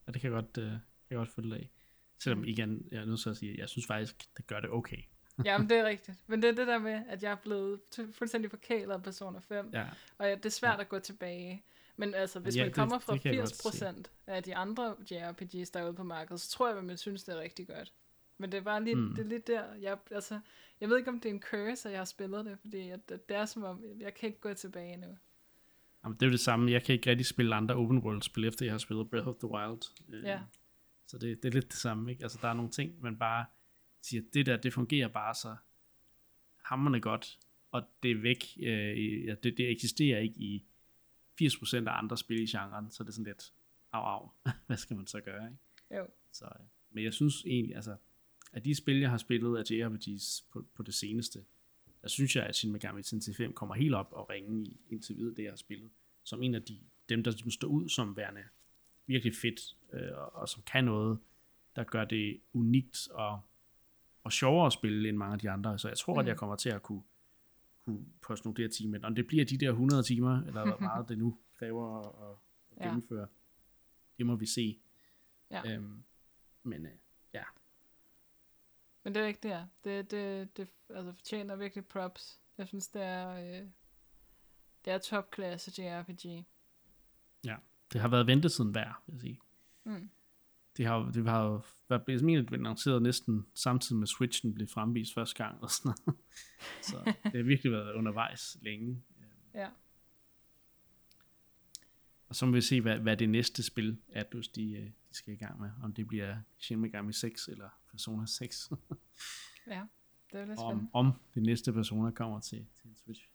og det kan jeg godt, øh, kan jeg godt følge af. Selvom Mm. igen, jeg er nødt til at sige, at jeg synes faktisk, det gør det okay. Jamen, det er rigtigt. Men det er det der med, at jeg er blevet fuldstændig forkælet af Persona 5. Ja, Og ja, det er svært at gå tilbage. Men altså, hvis Ja, man det- kommer fra det jeg godt 80% af de andre JRPGs, der er ude på markedet, så tror jeg, at man synes, det er rigtig godt. Men det er bare lige, Mm. det er lige der, jeg, altså, jeg ved ikke, om det er en curse, at jeg har spillet det, fordi at, at det er som om, jeg kan ikke gå tilbage nu. Jamen, det er jo det samme. Jeg kan ikke rigtig spille andre open world spil, efter jeg har spillet Breath of the Wild. Øh, Ja. Så det, det er lidt det samme, ikke? Altså, der er nogle ting, man bare siger, det der, det fungerer bare så hammerne godt, og det er væk. Øh, ja, det, det eksisterer ikke i 80% af andre spil i genren, så det er sådan lidt, au au, hvad skal man så gøre, ikke? Jo. Så, øh, men jeg synes egentlig, altså, at de spil, jeg har spillet af JRPGs på, på det seneste, der synes jeg, at Shin Megami Tensei 5 kommer helt op og ringe i, indtil videre, det jeg har spillet, som en af de, dem, der ligesom står ud som værende virkelig fedt, øh, og, og som kan noget, der gør det unikt og, og sjovere at spille end mange af de andre. Så jeg tror, mm. at Mm. jeg kommer til at kunne, kunne der timer. Om det bliver de der 100 timer, eller hvor meget det nu kræver at, at Ja. gennemføre, det må vi se. Ja. Øhm, men øh, ja, Men det er ikke det her. Det, det, det altså, fortjener virkelig props. Jeg synes, det er, øh, det er topklasse JRPG. det har været ventetiden værd, vil jeg sige. Mm. Det har, det har været blevet blevet annonceret næsten samtidig med Switchen blev fremvist første gang. Og sådan noget. Så det har virkelig været undervejs længe. Ja. Og så må vi se, hvad, hvad det næste spil Atlus de, øh, de skal i gang med. Om det bliver Shin Megami 6 eller Persona 6. Ja. det er lidt om, om det næste Persona kommer til, til en Switch.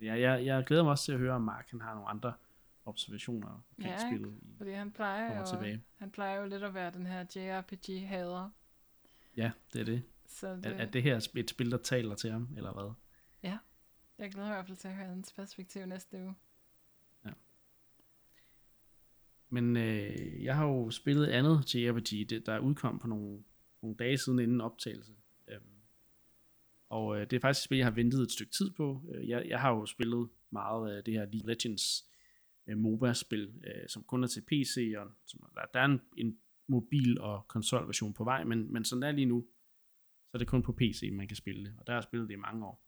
Ja, jeg, jeg glæder mig også til at høre, om Mark han har nogle andre observationer omkring Ja, spillet. I, Fordi han plejer, jo, tilbage. han plejer jo lidt at være den her JRPG-hader. ja, det er det. Så det, Er, er det her et spil, der taler til ham, eller hvad? jeg glæder mig i hvert fald til at høre hans perspektiv næste uge. Men øh, jeg har jo spillet andet JRPG, det, der udkom på nogle, nogle dage siden inden optagelse. Øhm, og øh, det er faktisk et spil, jeg har ventet et stykke tid på. Øh, jeg, jeg har jo spillet meget af det her League of Legends øh, MOBA-spil, øh, som kun er til PC, og som, der, der er en, en mobil- og konsolversion på vej, men, men sådan der lige nu, så er det kun på PC, man kan spille det, og der har jeg spillet det i mange år.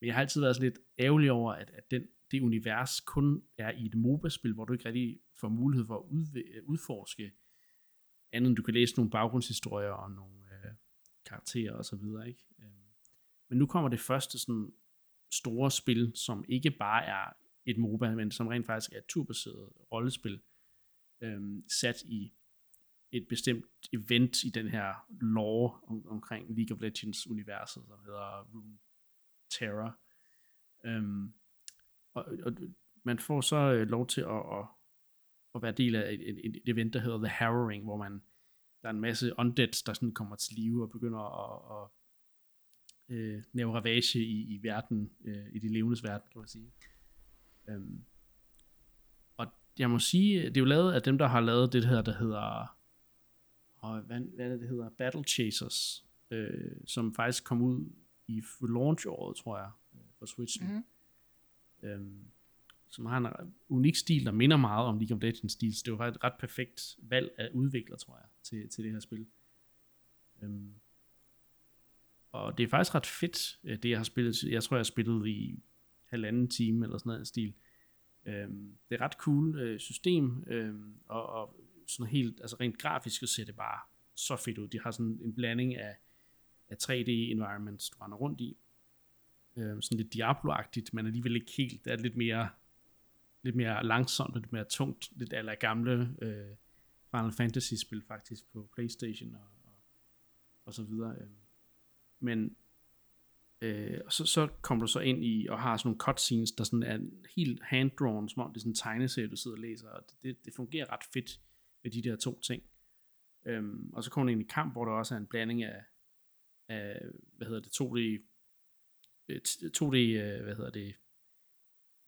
Men jeg har altid været sådan lidt ærgerlig over, at, at den, det univers kun er i et MOBA-spil, hvor du ikke rigtig får mulighed for at udv- øh, udforske andet end du kan læse nogle baggrundshistorier og nogle øh, karakterer og så videre, ikke? Øhm, men nu kommer det første sådan store spil, som ikke bare er et MOBA, men som rent faktisk er et turbaseret rollespil, øhm, sat i et bestemt event i den her lore om, omkring League of Legends universet, som hedder Rune Terror. Øhm, og, og man får så øh, lov til at, at, at være del af et, et, et event, der hedder The Harrowing, hvor man der er en masse undeads, der sådan kommer til live og begynder at, at øh, lave ravage i, i verden, øh, i de levendes verden, kan man sige. Øhm, og jeg må sige, det er jo lavet af dem, der har lavet det her, der hedder, og hvad, hvad er det, det hedder, Battle Chasers, øh, som faktisk kom ud i launch-året, tror jeg, øh, for Switchen. Mhm. Øhm, som har en unik stil, der minder meget om League of Legends stil, så det var et ret perfekt valg af udvikler, tror jeg, til, til det her spil. Øhm, og det er faktisk ret fedt, øh, det jeg har spillet. Jeg tror, jeg har spillet i halvanden time eller sådan noget stil. Øhm, det er ret cool øh, system, øhm, og, og sådan helt, altså rent grafisk så ser det bare så fedt ud. De har sådan en blanding af, af 3D environments, du render rundt i. Øhm, sådan lidt Diablo-agtigt, men alligevel ikke helt. Det er lidt mere, lidt mere langsomt, lidt mere tungt, lidt aller gamle øh, Final Fantasy-spil faktisk på Playstation og, og, og så videre. Øhm. Men øh, og så, så kommer du så ind i og har sådan nogle cutscenes, der sådan er helt hand-drawn, som om det er sådan en tegneserie, du sidder og læser, og det, det, det fungerer ret fedt med de der to ting. Øhm, og så kommer du ind i kamp, hvor der også er en blanding af, af hvad hedder det, 2D, øh, t- 2D, øh, hvad hedder det,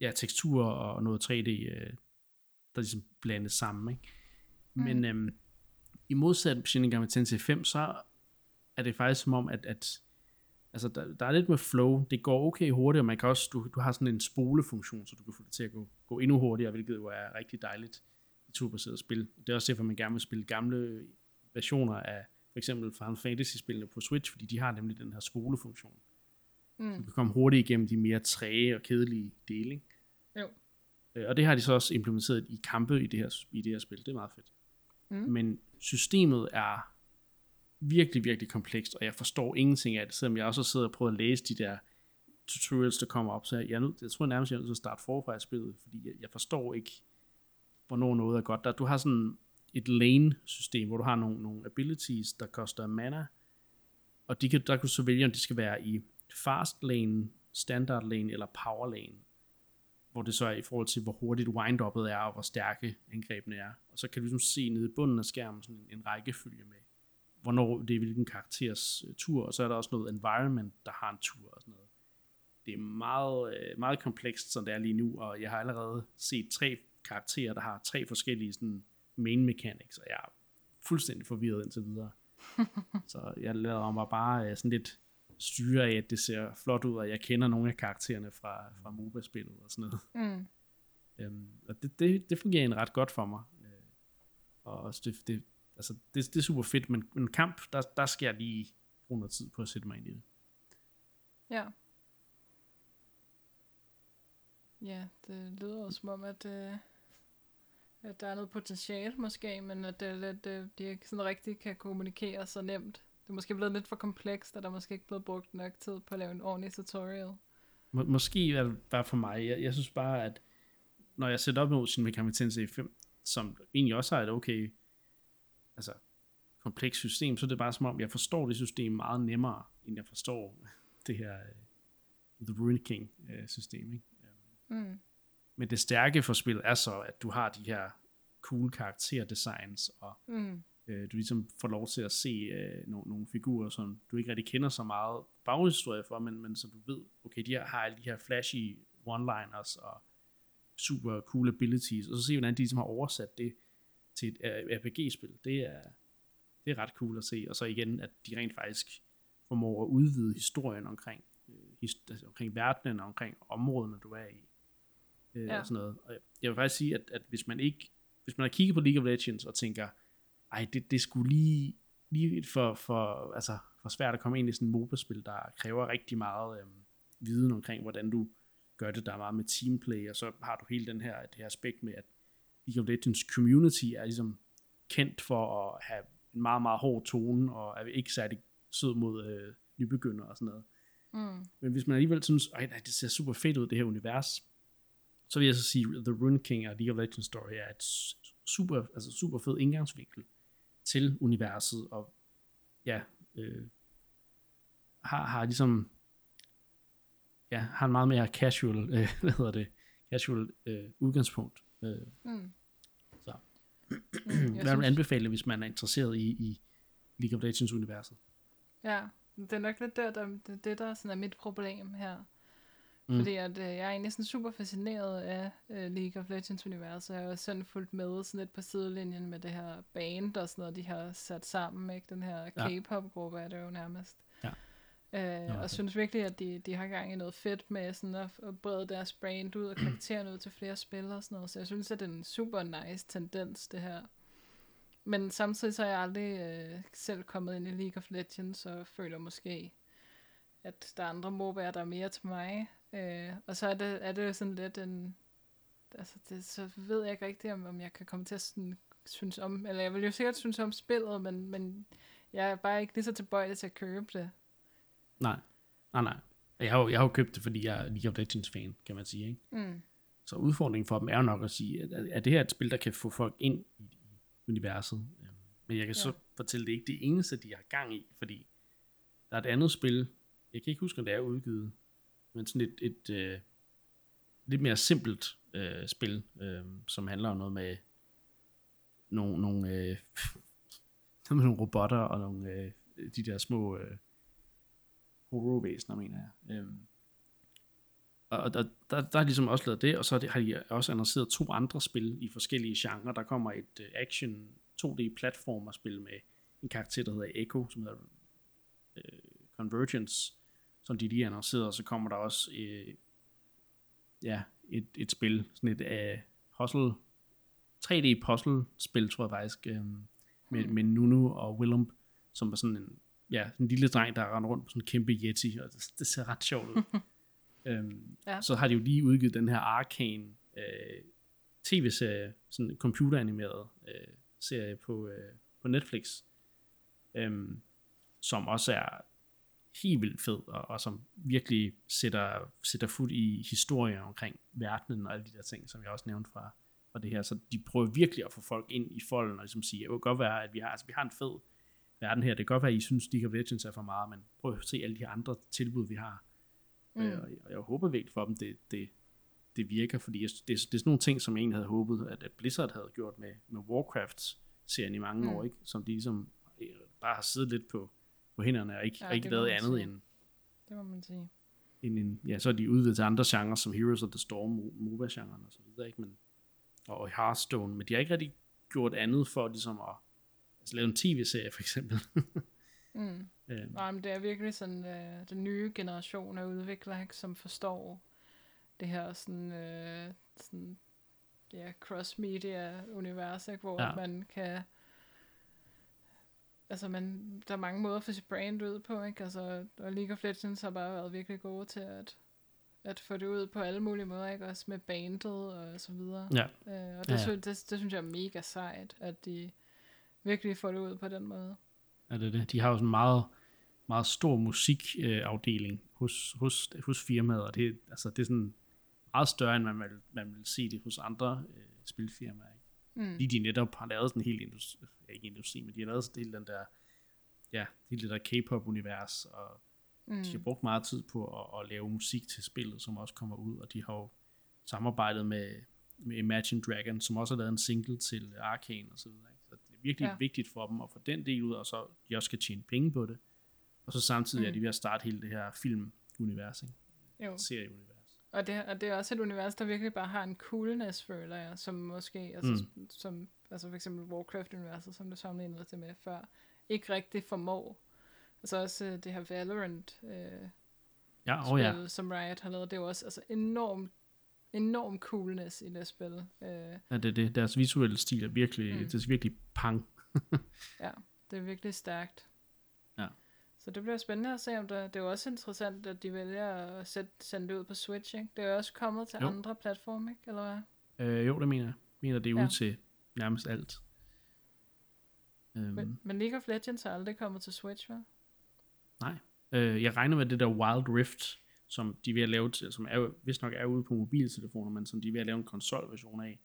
ja, teksturer og noget 3D, øh, der ligesom blandes sammen, ikke? Men øhm, i modsat Shin Megami Tensei 5, så er det faktisk som om, at, at altså, der, der er lidt med flow. Det går okay hurtigt, og man kan også, du, du har sådan en spolefunktion, så du kan få det til at gå, gå endnu hurtigere, hvilket jo er rigtig dejligt i turbaseret spil. Det er også derfor, man gerne vil spille gamle versioner af for eksempel Final Fantasy-spillene på Switch, fordi de har nemlig den her spolefunktion. Mm. Du kan komme hurtigt igennem de mere træge og kedelige dele. Ikke? Jo. Øh, Og det har de så også implementeret i kampe i det her, i det her spil. Det er meget fedt. Mm. Men systemet er virkelig, virkelig komplekst, og jeg forstår ingenting af det, selvom jeg også sidder og prøver at læse de der tutorials, der kommer op, så jeg, er nød, jeg tror nærmest, jeg er nødt til at starte forfra i spillet, fordi jeg, jeg forstår ikke, hvornår noget er godt. Der, du har sådan et lane-system, hvor du har nogle, nogle abilities, der koster mana, og de kan, der kan du så vælge, om de skal være i fast lane, standard lane eller power lane, hvor det så er i forhold til, hvor hurtigt wind-uppet er, og hvor stærke angrebene er. Og så kan du ligesom se nede i bunden af skærmen sådan en, en rækkefølge med, hvornår det er hvilken karakters øh, tur, og så er der også noget environment, der har en tur og sådan noget. Det er meget, øh, meget komplekst, som det er lige nu, og jeg har allerede set tre karakterer, der har tre forskellige sådan, main mechanics, og jeg er fuldstændig forvirret indtil videre. så jeg lader mig bare øh, sådan lidt styre af, at det ser flot ud, og jeg kender nogle af karaktererne fra, fra MOBA-spillet og sådan noget. Mm. Øhm, og det, det, det fungerer egentlig ret godt for mig. Øh, og også det, det, altså det, det er super fedt, men en kamp, der, der skal jeg lige bruge noget tid på at sætte mig ind i det. Ja. Ja, det lyder også som om, at, øh, at der er noget potentiale måske, men at det er lidt, øh, de ikke sådan rigtig kan kommunikere så nemt. Det er måske blevet lidt for komplekst, og der er måske ikke blevet brugt nok tid på at lave en ordentlig tutorial. Må, måske er det bare for mig. Jeg, jeg synes bare, at når jeg sætter op mod Shin Megami Tensei 5, som egentlig også har et okay altså komplekst system, så er det bare som om, jeg forstår det system meget nemmere, end jeg forstår det her uh, The Rune King uh, system. Ikke? Mm. Men det stærke for spillet er så, at du har de her cool karakterdesigns, og Mm. øh, du ligesom får lov til at se øh, nogle, nogle figurer, som du ikke rigtig kender så meget baghistorie for, men, men som du ved, okay, de her, har alle de her flashy one-liners og super cool abilities, og så se, hvordan de ligesom har oversat det til et øh, RPG-spil. Det er, det er ret cool at se, og så igen, at de rent faktisk formår at udvide historien omkring, øh, his, altså omkring verdenen og omkring områderne, du er i. Øh, Ja. og sådan noget. Og jeg vil faktisk sige, at, at hvis man ikke, hvis man har kigget på League of Legends og tænker, ej, det, det skulle lige, lige for, for, altså, for svært at komme ind i sådan et MOBA-spil, der kræver rigtig meget øhm, viden omkring, hvordan du gør det. Der er meget med teamplay, og så har du hele den her, det her aspekt med, at League of Legends community er ligesom kendt for at have en meget, meget hård tone, og er ikke særlig sød mod øh, nybegynder og sådan noget. Mm. Men hvis man alligevel synes, at det ser super fedt ud, det her univers, så vil jeg så sige, The Rune King og League of Legends Story er et super, altså super fed indgangsvinkel til universet, og ja, øh, har, har ligesom, ja, har en meget mere casual, øh, hvad hedder det, casual øh, udgangspunkt. Øh, Mm. Så. Mm. Jeg vil anbefale, hvis man er interesseret i, i League of Legends universet? ja, det er nok lidt der, der, det, det der sådan er mit problem her. Mm. Fordi at, øh, jeg er egentlig sådan super fascineret af øh, League of Legends universet. Jeg har også sådan fulgt med sådan lidt på sidelinjen med det her band og sådan noget, de har sat sammen. Ikke? Den her Ja. K-pop-gruppe er det jo nærmest. Øh, okay. og synes virkelig, at de, de har gang i noget fedt med sådan at, at brede deres brand ud og karakteren ud til flere spillere og sådan noget. Så jeg synes, at det er en super nice tendens, det her. Men samtidig så er jeg aldrig øh, selv kommet ind i League of Legends og føler måske, at der er andre MOBA'er, der er mere til mig. Øh, og så er det, er det jo sådan lidt en... Altså, det, så ved jeg ikke rigtigt, om, om jeg kan komme til at sådan, synes om... Eller jeg vil jo sikkert synes om spillet, men, men jeg er bare ikke lige så tilbøjelig til at købe det. Nej, nej, nej. Jeg har, jo, jeg har jo købt det, fordi jeg er League of Legends fan, kan man sige, ikke? Mm. Så udfordringen for dem er jo nok at sige, at, at det her er et spil, der kan få folk ind i, universet. Øhm, Men jeg kan ja. så fortælle, det ikke det eneste, de har gang i, fordi der er et andet spil, jeg kan ikke huske, om det er udgivet, men sådan et, et øh, lidt mere simpelt øh, spil, øh, som handler om noget med nogle, nogle, øh, med nogle robotter og nogle, øh, de der små øh, horrorvæsener, mener jeg. Øhm, og og der, der, der er ligesom også lavet det, og så det- har de også annonceret to andre spil i forskellige genrer. Der kommer et uh, action 2D-platformerspil med en karakter, der hedder Echo, som hedder uh, Convergence, som de lige annoncerede, og så kommer der også uh, ja, et, et spil, sådan et uh, puzzle, 3D-puzzle-spil, tror jeg faktisk, um, med, Hmm. med Nunu og Willem, som er sådan en, ja, en lille dreng, der render rundt på sådan en kæmpe yeti, og det, det ser ret sjovt ud. øhm, Ja. Så har de jo lige udgivet den her Arcane øh, tv-serie, sådan en computeranimeret øh, serie på, øh, på Netflix, øhm, som også er helt vildt fed, og, og som virkelig sætter, sætter fod i historien omkring verdenen og alle de der ting, som jeg også nævnte fra, fra det her. Så de prøver virkelig at få folk ind i folden, og ligesom sige, det kan godt være, at vi har, altså, vi har en fed verden her. Det kan godt være, at I synes, Legends er for meget, men prøv at se alle de andre tilbud, vi har. Mm. Øh, og jeg, jeg håber virkelig for dem, det, det, det virker, fordi jeg, det, det er sådan nogle ting, som jeg egentlig havde håbet, at, at Blizzard havde gjort med, med Warcraft-serien i mange Mm. år, ikke? som de ligesom øh, bare har siddet lidt på, på hænderne, og ikke, Ja, og ikke lavet andet sige. end, Det må man sige. end en, ja, så er de udvidet til andre genrer, som Heroes of the Storm, Mo- MOBA-genren og så videre, ikke? Men, og, og Hearthstone, men de har ikke rigtig gjort andet for ligesom at altså, lave en tv-serie, for eksempel. Mm. øhm, Nej, men det er virkelig sådan øh, den nye generation af udviklere, ikke, som forstår det her sådan, øh, sådan ja, cross-media-univers, ikke, hvor Ja. man kan altså man, der er mange måder at få sit brand ud på, ikke? Altså, og League of Legends har bare været virkelig gode til at, at få det ud på alle mulige måder, ikke? Også med bandet og så videre. ja, Øh, og det, ja. ja. Det, det, det synes jeg er mega sejt, at de virkelig får det ud på den måde. er det det. De har jo sådan en meget, meget stor musikafdeling hos, hos, hos firmaet, og det, altså, det er sådan meget større, end man vil, man vil se det hos andre øh, spilfirmaer. Ikke? Mm. Fordi de netop har lavet sådan en hel industri, ja, ikke industri, men de har lavet sådan hele den der, ja, hele det der K-pop-univers, og Mm. de har brugt meget tid på at, at lave musik til spillet, som også kommer ud, og de har jo samarbejdet med, med Imagine Dragons, som også har lavet en single til Arcane og så videre. Virkelig Ja. vigtigt for dem at få den del ud, og så de også skal tjene penge på det. Og så samtidig mm. er Mm. de ved at starte hele det her filmunivers, ikke? Jo. serieunivers. Og det, og det er også et univers, der virkelig bare har en coolness, føler jeg, som måske, altså, mm. som, altså for eksempel Warcraft-universet, som du sammenlignede det med før, ikke rigtig formår. Altså også øh, det her Valorant øh, Ja, spil, oh, ja. som Riot har lavet, det er jo også altså, enorm, enorm coolness i det spil. Øh, ja det, det, deres visuelle stil er virkelig, Mm. det er virkelig pang. ja, det er virkelig stærkt. Ja. Så det bliver spændende at se, om der, det er jo også interessant, at de vælger at sætte, sende det ud på Switch, ikke? Det er jo også kommet til Jo. andre platforme, ikke? Eller hvad? Øh, jo, det mener jeg. Jeg mener, det er Ja. ud til nærmest alt. Øhm, Men, men League of Legends er aldrig kommet til Switch, hva'? Nej. Øh, jeg regner med det der Wild Rift, som de er ved at lave, til, som er, vist nok er ude på mobiltelefoner, men som de er ved at lave en konsolversion af,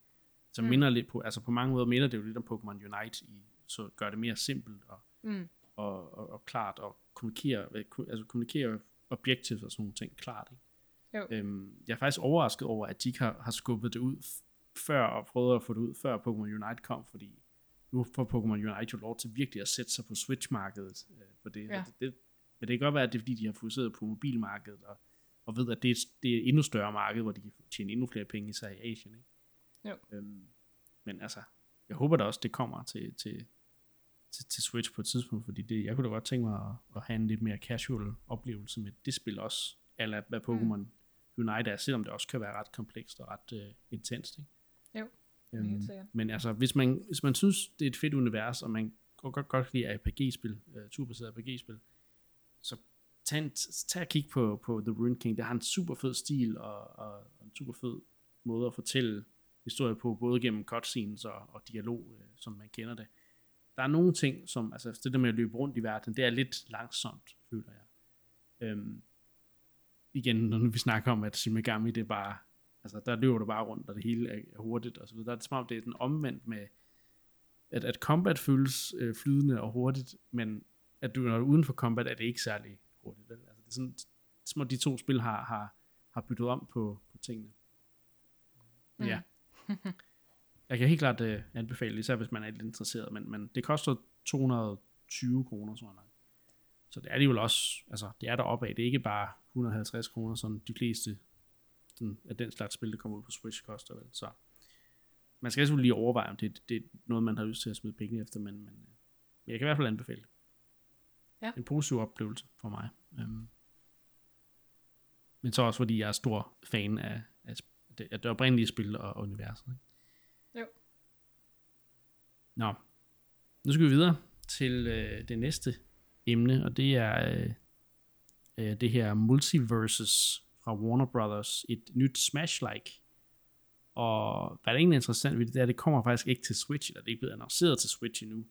som Mm. minder lidt på, altså på mange måder minder det jo lidt om Pokémon Unite, i, så gør det mere simpelt og, Mm. og, og, og klart, og kommunikere, ku- altså kommunikere objectives og sådan nogle ting klart. Ikke? Jo. Øhm, jeg er faktisk overrasket over, at de ikke har, har skubbet det ud før, og prøvet at få det ud, før Pokémon Unite kom, fordi nu får Pokémon Unite jo lov til virkelig at sætte sig på Switch-markedet øh, for det. Ja. Det, det. Men det kan godt være, at det er fordi, de har fokuseret på mobilmarkedet, og, og ved, at det er, et- det er et endnu større marked, hvor de kan tjene endnu flere penge, især i Asien. Ikke? Jo. Øhm, men altså, jeg håber da også, det kommer til, til, til, til Switch på et tidspunkt, fordi det, jeg kunne da godt tænke mig at, at have en lidt mere casual oplevelse med det spil også, eller hvad Pokémon mm. Unite er, selvom det også kan være ret komplekst og ret uh, intenst. Ikke? Jo, Øhm, helt sikkert. men altså, hvis man, hvis man synes, det er et fedt univers, og man godt, godt, godt kan lide RPG-spil, uh, turbaseret RPG-spil, så tag, en, tag og kig på, på The Rune King. Det har en super fed stil, og, og, og en super fed måde at fortælle historie på, både gennem cutscenes og, og dialog, øh, som man kender det. Der er nogle ting, som, altså det der med at løbe rundt i verden, det er lidt langsomt, føler jeg. Øhm, igen, når vi snakker om, at Shin Megami, det er bare, altså der løber du bare rundt, og det hele er, er hurtigt, og så videre. Der er det som om, det er den omvendt med, at, at combat føles øh, flydende og hurtigt, men at du, når du er uden for combat, er det ikke særlig hurtigt. Vel? Altså, det er sådan, som om de to spil har, har, har byttet om på, på tingene. Men Mm. ja. Jeg kan helt klart uh, anbefale, især hvis man er lidt interesseret, men, men det koster 220 kroner, tror jeg nok. Så det er det vel også, altså det er der opad. Det er ikke bare 150 kroner, som de fleste sådan, af den slags spil, der kommer ud på Switch, koster vel. Så man skal selvfølgelig lige overveje, om det, det er noget, man har lyst til at smide penge efter, men, men, øh, men jeg kan i hvert fald anbefale det. Ja. En positiv oplevelse for mig. Um, men så også fordi jeg er stor fan af, af, det, af det oprindelige spil og, og universet. Ikke? Jo. Nå, nu skal vi videre til øh, det næste emne, og det er øh, øh, det her Multiverses fra Warner Brothers, et nyt Smash-like. Og hvad der egentlig er interessant ved det, det er, at det kommer faktisk ikke til Switch, eller det er ikke blevet annonceret til Switch endnu.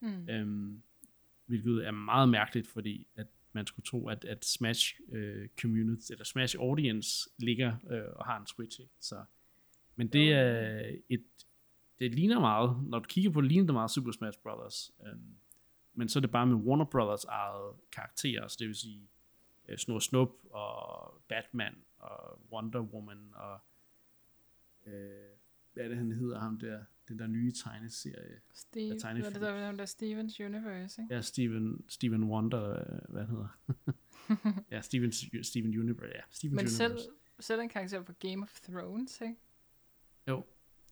Mm. Øhm, hvilket er meget mærkeligt, fordi at man skulle tro, at, at Smash øh, Community, eller Smash Audience ligger øh, og har en Switch. Ikke? Så, men det er et, det ligner meget, når du kigger på det, ligner det meget Super Smash Brothers. Øhm, men så er det bare med Warner Brothers eget karakterer, så det vil sige øh, Snor Snup og Batman og Wonder Woman og øh, hvad er det, han hedder ham der, den der nye tegneserie. Steve, er tegnefilm. det der, der, der Stevens Universe, ikke? Ja, Steven, Steven Wonder, øh, hvad hedder. ja, Steven, Steven Universe, ja. Steven Men Universe. selv, selv en karakter på Game of Thrones, ikke? Jo,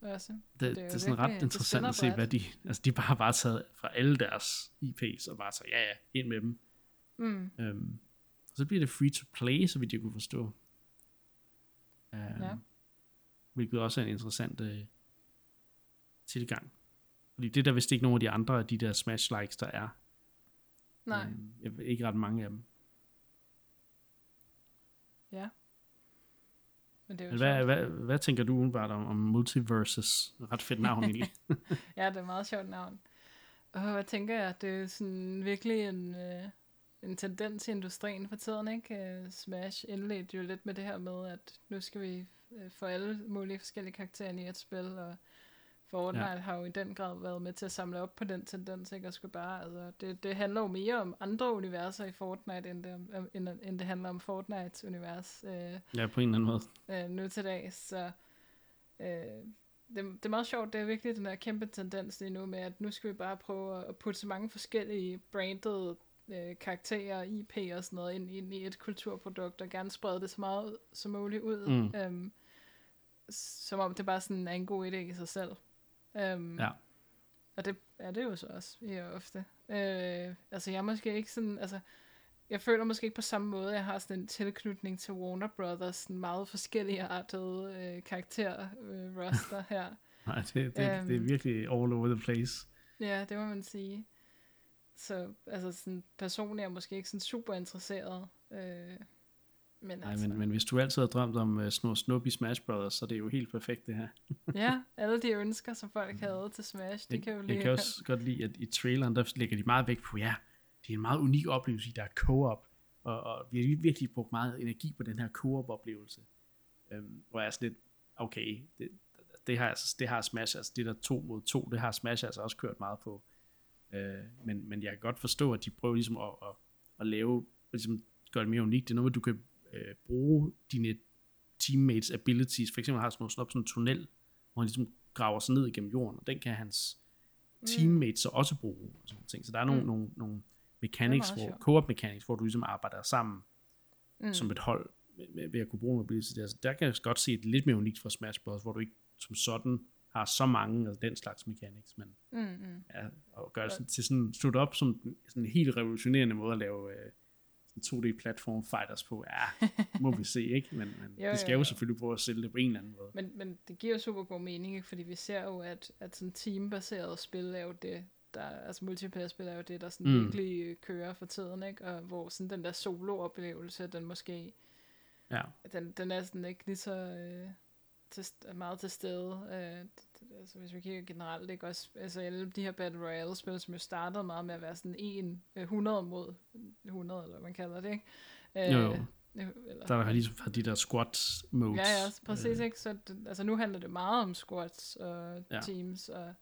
Også. det, det er det, er sådan virkelig- ret interessant at se, hvad de, altså de bare har bare taget fra alle deres IP's, og bare så ja, ja, ind med dem. Mm. Øhm, og så bliver det free to play, så vidt jeg kunne forstå. Øhm, Ja. Hvilket også er en interessant øh, tilgang. Fordi det er der vist ikke nogen af de andre af de der Smash likes, der er. Nej, jeg ved ikke ret mange af dem. ja. Men det er jo Men hvad, sjovt. hvad, hvad tænker du umiddelbart om, om Multiverses? Ret fedt navn egentlig. Ja, det er et meget sjovt navn. Og hvad tænker jeg? Det er sådan virkelig en, øh, en tendens i industrien for tiden, ikke? Øh, Smash indledte jo lidt med det her med, at nu skal vi øh, få alle mulige forskellige karakterer i et spil, og Fortnite ja. har jo i den grad været med til at samle op på den tendens, ikke? Og skal bare, altså, det, det handler jo mere om andre universer i Fortnite, end det, end, end det handler om Fortnites univers. Øh, ja, på en eller anden måde. Øh, nu til dag, så øh, det, det er meget sjovt, det er virkelig den her kæmpe tendens lige nu med, at nu skal vi bare prøve at putte så mange forskellige branded øh, karakterer, IP og sådan noget ind, ind i et kulturprodukt, og gerne sprede det så meget som muligt ud. Mm. Øhm, som om det bare sådan er en god idé i sig selv. Um, ja. Og det er det jo så også, ja, ofte. Uh, altså jeg er måske ikke sådan, altså jeg føler måske ikke på samme måde, jeg har sådan en tilknytning til Warner Brothers, sådan meget forskellige artede uh, karakterer uh, roster her. Nej, det, det, um, det er øhm. virkelig all over the place. Ja, det må man sige. Så altså sådan, personligt er jeg måske ikke sådan super interesseret. Øh, men, Nej, altså... men, men hvis du altid har drømt om uh, Snor Snup i Smash Brothers, så er det jo helt perfekt det her. ja, alle de ønsker, som folk havde til Smash, de jeg, kan jo lide. Jeg kan også godt lide, at i traileren, der lægger de meget vægt på, ja, det er en meget unik oplevelse, der er co-op, og, og vi har virkelig brugt meget energi på den her co-op oplevelse. Um, hvor jeg er sådan lidt, okay, det, det har, altså, det har Smash, altså det der to mod to, det har Smash altså også kørt meget på. Uh, men, men jeg kan godt forstå, at de prøver ligesom at, at, at lave, ligesom gøre det mere unikt. Det er noget, du kan øh, bruge dine teammates abilities. For eksempel har sådan noget sådan en tunnel, hvor han ligesom graver sig ned igennem jorden, og den kan hans mm. teammates så også bruge. Og sådan ting. Så der er nogle, mm. nogle, nogle mechanics, hvor, co-op mechanics, hvor du ligesom arbejder sammen mm. som et hold med, ved at kunne bruge mobility. Der, der kan jeg godt se et lidt mere unikt fra Smash Bros., hvor du ikke som sådan har så mange af den slags mechanics, men mm, mm. Ja, og gør det til sådan slutte op som sådan en helt revolutionerende måde at lave øh, 2D-platform fighters på, ja, må vi se, ikke? Men, men jo, de skal jo, jo selvfølgelig prøve at sælge det på en eller anden måde. Men, men det giver super god mening, ikke? fordi vi ser jo, at, at sådan teambaseret spil er jo det, der, altså multiplayer-spil er jo det, der sådan mm. virkelig kører for tiden, ikke? Og hvor sådan den der solo-oplevelse, den måske, ja. den, den er sådan ikke lige så øh, til, meget til stede. Øh, altså hvis vi kigger generelt, ikke også, altså alle de her Battle Royale spil, som jo startede meget med at være sådan en 100 øh, mod 100, eller hvad man kalder det, ikke? Øh, jo, jo. Eller, der er ligesom de der squats modes. Ja, ja, præcis, øh. ikke? Så det, altså nu handler det meget om squats og ja. teams og,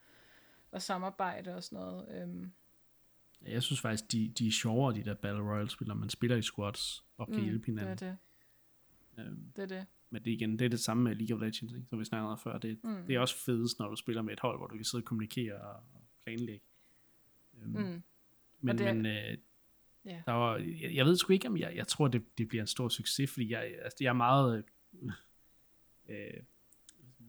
og samarbejde og sådan noget. Øhm. Jeg synes faktisk, de, de er sjovere, de der Battle Royale spil, man spiller i squats og kan mm, hjælpe hinanden. Det er det. Øhm. Det er det men det, igen, det er det samme med League of Legends, ikke? som vi snakkede om før. Det, mm. det er også fedest, når du spiller med et hold, hvor du kan sidde og kommunikere og planlægge. Um, mm. Men, det, men øh, yeah. der var, jeg, jeg ved sgu ikke, om jeg, jeg tror, det, det bliver en stor succes, fordi jeg, altså, jeg er meget øh, øh,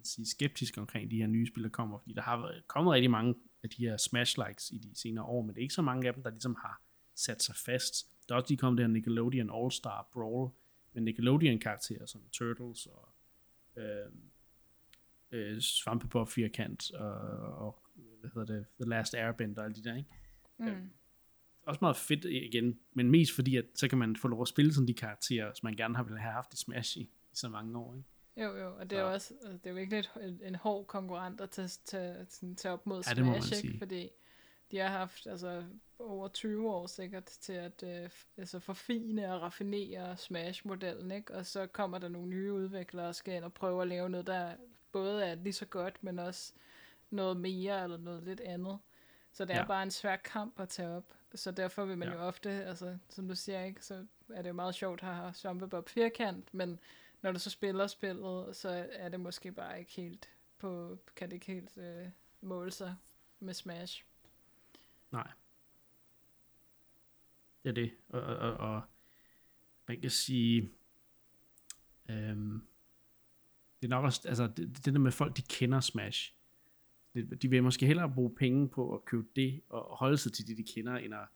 sige, skeptisk omkring de her nye spil, der kommer, fordi der har kommet rigtig mange af de her Smash-likes i de senere år, men det er ikke så mange af dem, der ligesom har sat sig fast. Der er også lige kommet det her Nickelodeon All-Star Brawl, med Nickelodeon-karakterer som Turtles og øh, øh, Svampebob Firkant og, og hvad hedder det, The Last Airbender og alle de der, ikke? Mm. Øh, også meget fedt igen, men mest fordi, at så kan man få lov at spille sådan de karakterer, som man gerne har ville have haft i Smash i, i så mange år, ikke? Jo, jo, og det er så. også altså, det er virkelig et, en, en hård konkurrent at tage, tage, tage op mod ja, Smash, ikke? Sige. Fordi de har haft altså, over 20 år sikkert til at øh, altså forfine og raffinere Smash-modellen, ikke? Og så kommer der nogle nye udviklere og skal ind og prøve at lave noget, der både er lige så godt, men også noget mere eller noget lidt andet. Så det er ja. bare en svær kamp at tage op. Så derfor vil man ja. jo ofte, altså som du siger, ikke, så er det jo meget sjovt at have Svampebob firkant, men når du så spiller spillet, så er det måske bare ikke helt på, kan det ikke helt øh, måle sig med Smash. Nej. Det er det. Og, og, og man kan sige, øhm, det er nok også, altså det, det der med folk, de kender Smash. De vil måske hellere bruge penge på at købe det, og holde sig til det, de kender, end at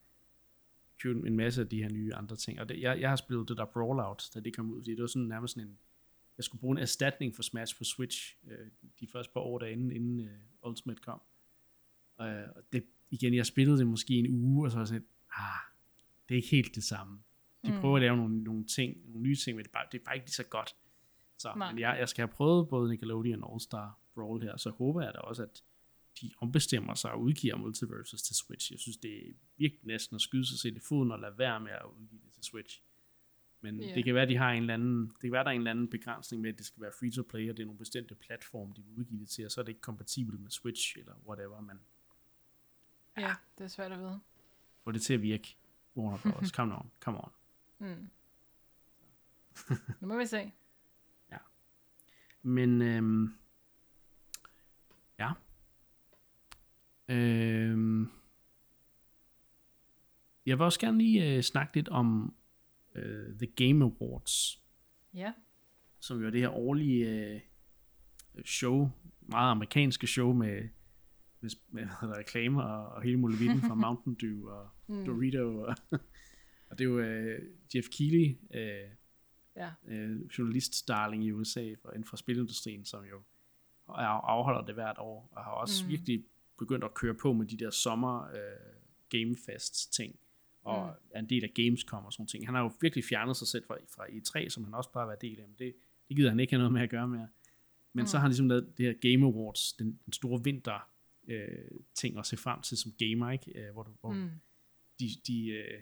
købe en masse af de her nye andre ting. Og det, jeg, jeg har spillet det der Brawlout, da det kom ud, fordi det var sådan nærmest sådan en, jeg skulle bruge en erstatning for Smash på Switch, øh, de første par år derinde, inden øh, Ultimate kom. Og, og det, igen, jeg spillede det måske en uge, og så var jeg sådan, ah, det er ikke helt det samme. De mm. prøver at lave nogle, nogle ting, nogle nye ting, men det er bare, det er bare ikke lige så godt. Så, men jeg, jeg skal have prøvet både Nickelodeon All Star Brawl her, så håber jeg da også, at de ombestemmer sig og udgiver Multiverses til Switch. Jeg synes, det er virkelig næsten at skyde sig selv i foden og lade være med at udgive det til Switch. Men Ja. det kan være, de har en eller anden, det kan være, der er en eller anden begrænsning med, at det skal være free to play, og det er nogle bestemte platforme, de vil udgive det til, og så er det ikke kompatibelt med Switch eller whatever, men Ja, det er svært at vide. få det til at virke. Warner Bros. Come on, come on. Mm. nu må vi se. Men øhm, ja. Øhm, jeg vil også gerne lige øh, snakke lidt om øh, The Game Awards, Ja. som jo er det her årlige øh, show, meget amerikanske show med, med, med hedder, reklamer og, og hele muligheden fra Mountain Dew og Mm. Dorito. Og, og det er jo øh, Jeff Keighley, øh, Ja. øh, journalist-darling i USA for, inden for spilindustrien, som jo af- afholder det hvert år, og har også Mm. virkelig begyndt at køre på med de der sommer øh, Gamefest ting, og Mm. er en del af Gamescom og sådan ting. Han har jo virkelig fjernet sig selv fra, fra E3, som han også bare var del af, men det, det gider han ikke have noget med at gøre mere. Men mm. så har han ligesom lavet det her Game Awards, den, den store vinter øh, ting at se frem til som gamer, ikke? Øh, hvor, du, hvor Mm. de, de øh,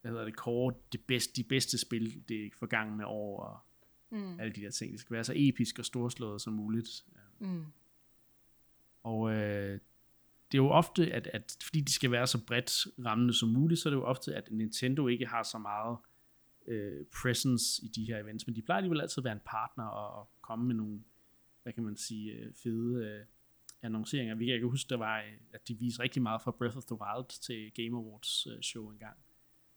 hvad hedder det, kåre det bedste, de bedste spil det forgangne år, og Mm. alle de der ting. Det skal være så episk og storslået som muligt. Mm. Og øh, det er jo ofte, at, at fordi de skal være så bredt rammende som muligt, så er det jo ofte, at Nintendo ikke har så meget øh, presence i de her events, men de plejer alligevel altid at være en partner og, og komme med nogle, hvad kan man sige, øh, fede øh, annonceringer. Vi kan ikke huske, der var, øh, at de viste rigtig meget fra Breath of the Wild til Game Awards øh, show engang,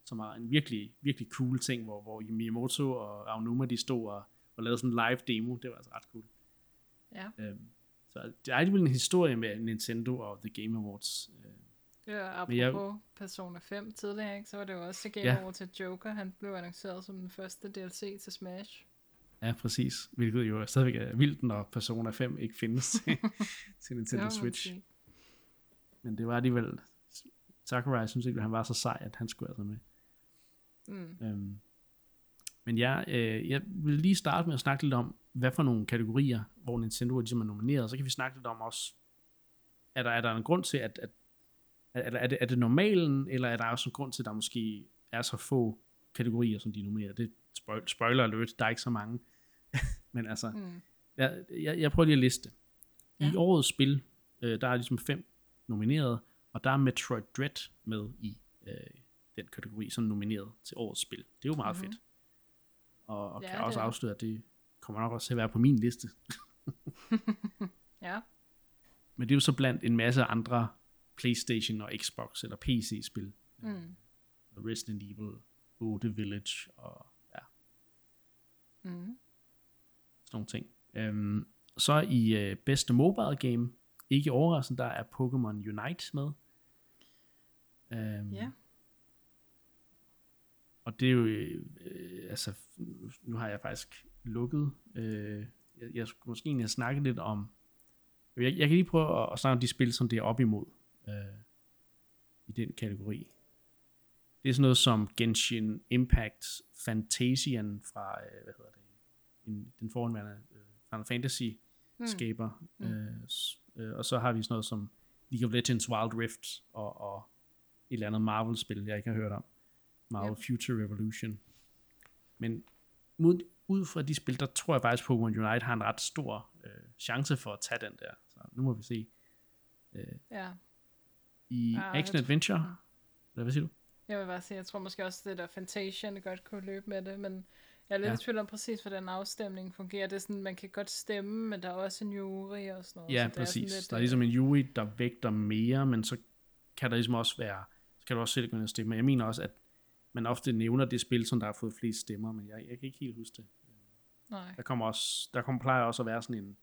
som var en virkelig, virkelig cool ting, hvor, hvor Miyamoto og Aonuma, de stod og, og lavede sådan en live demo. Det var altså ret cool. Ja. Øhm, så det er alligevel en historie med Nintendo og The Game Awards. Øh, Ja, apropos Men jeg... Persona 5 tidligere, ikke, så var det jo også til Game Ja. over til Joker. Han blev annonceret som den første DLC til Smash. Ja, præcis. Hvilket jo stadigvæk er vildt, når Persona 5 ikke findes til, Nintendo Switch. sige. Men det var alligevel... Sakurai synes ikke, at han var så sej, at han skulle altså med. Mm. Øhm, men ja, øh, jeg vil lige starte med at snakke lidt om, hvad for nogle kategorier, hvor Nintendo ligesom er nomineret. Så kan vi snakke lidt om også, er der, er der en grund til, at, at er, er, er, det, er det normalen, eller er der også en grund til, at der måske er så få kategorier, som de er nomineret? Det spoil, spoiler alert, der er ikke så mange. men altså, Mm. jeg, jeg, jeg prøver lige at liste. I Ja. årets spil, øh, der er ligesom fem nomineret, og der er Metroid Dread med i øh, den kategori, som nomineret til årets spil. Det er jo meget Mhm. mm-hmm. fedt. Og, og Ja, kan også det afsløre, at det kommer nok også til at være på min liste. Ja. Men det er jo så blandt en masse andre PlayStation og Xbox eller PC-spil. Mm. Resident Evil, 8 Village og Mm. sådan nogle ting. Øhm, så i øh, bedste mobile game, ikke overraskende, der er Pokémon Unite med. Øhm, Ja. Og det er jo, øh, altså, nu har jeg faktisk lukket, øh, jeg, jeg skulle måske egentlig have snakket lidt om, jeg, jeg kan lige prøve at, at snakke om de spil, som det er op imod, øh, i den kategori. Det er sådan noget som Genshin Impact, Fantasian fra, øh, hvad hedder det, en, den forhåndværende øh, Final Fantasy Mm. skaber, Mm. s- øh, og så har vi sådan noget som League of Legends Wild Rift, og, og et eller andet Marvel-spil, jeg ikke har hørt om. Marvel Yep. Future Revolution. Men mod, ud fra de spil, der tror jeg faktisk, Pokémon Unite har en ret stor øh, chance for at tage den der. Så nu må vi se. Øh, Ja. I jeg Action Adventure, eller hvad siger du? Jeg vil bare sige, jeg tror måske også, det der Fantasian godt kunne løbe med det, men jeg er lidt Ja. i tvivl om præcis, hvordan afstemningen fungerer. Det er sådan, man kan godt stemme, men der er også en jury og sådan noget. Ja, så det er præcis. lidt, der er øh, ligesom en jury, der vægter mere, men så kan der ligesom også være, så kan du også selv gå ind og stemme. Jeg mener også, at man ofte nævner det spil, som der har fået flest stemmer, men jeg, jeg kan ikke helt huske det. Nej, Der kommer også, der kommer, plejer også at være sådan en, det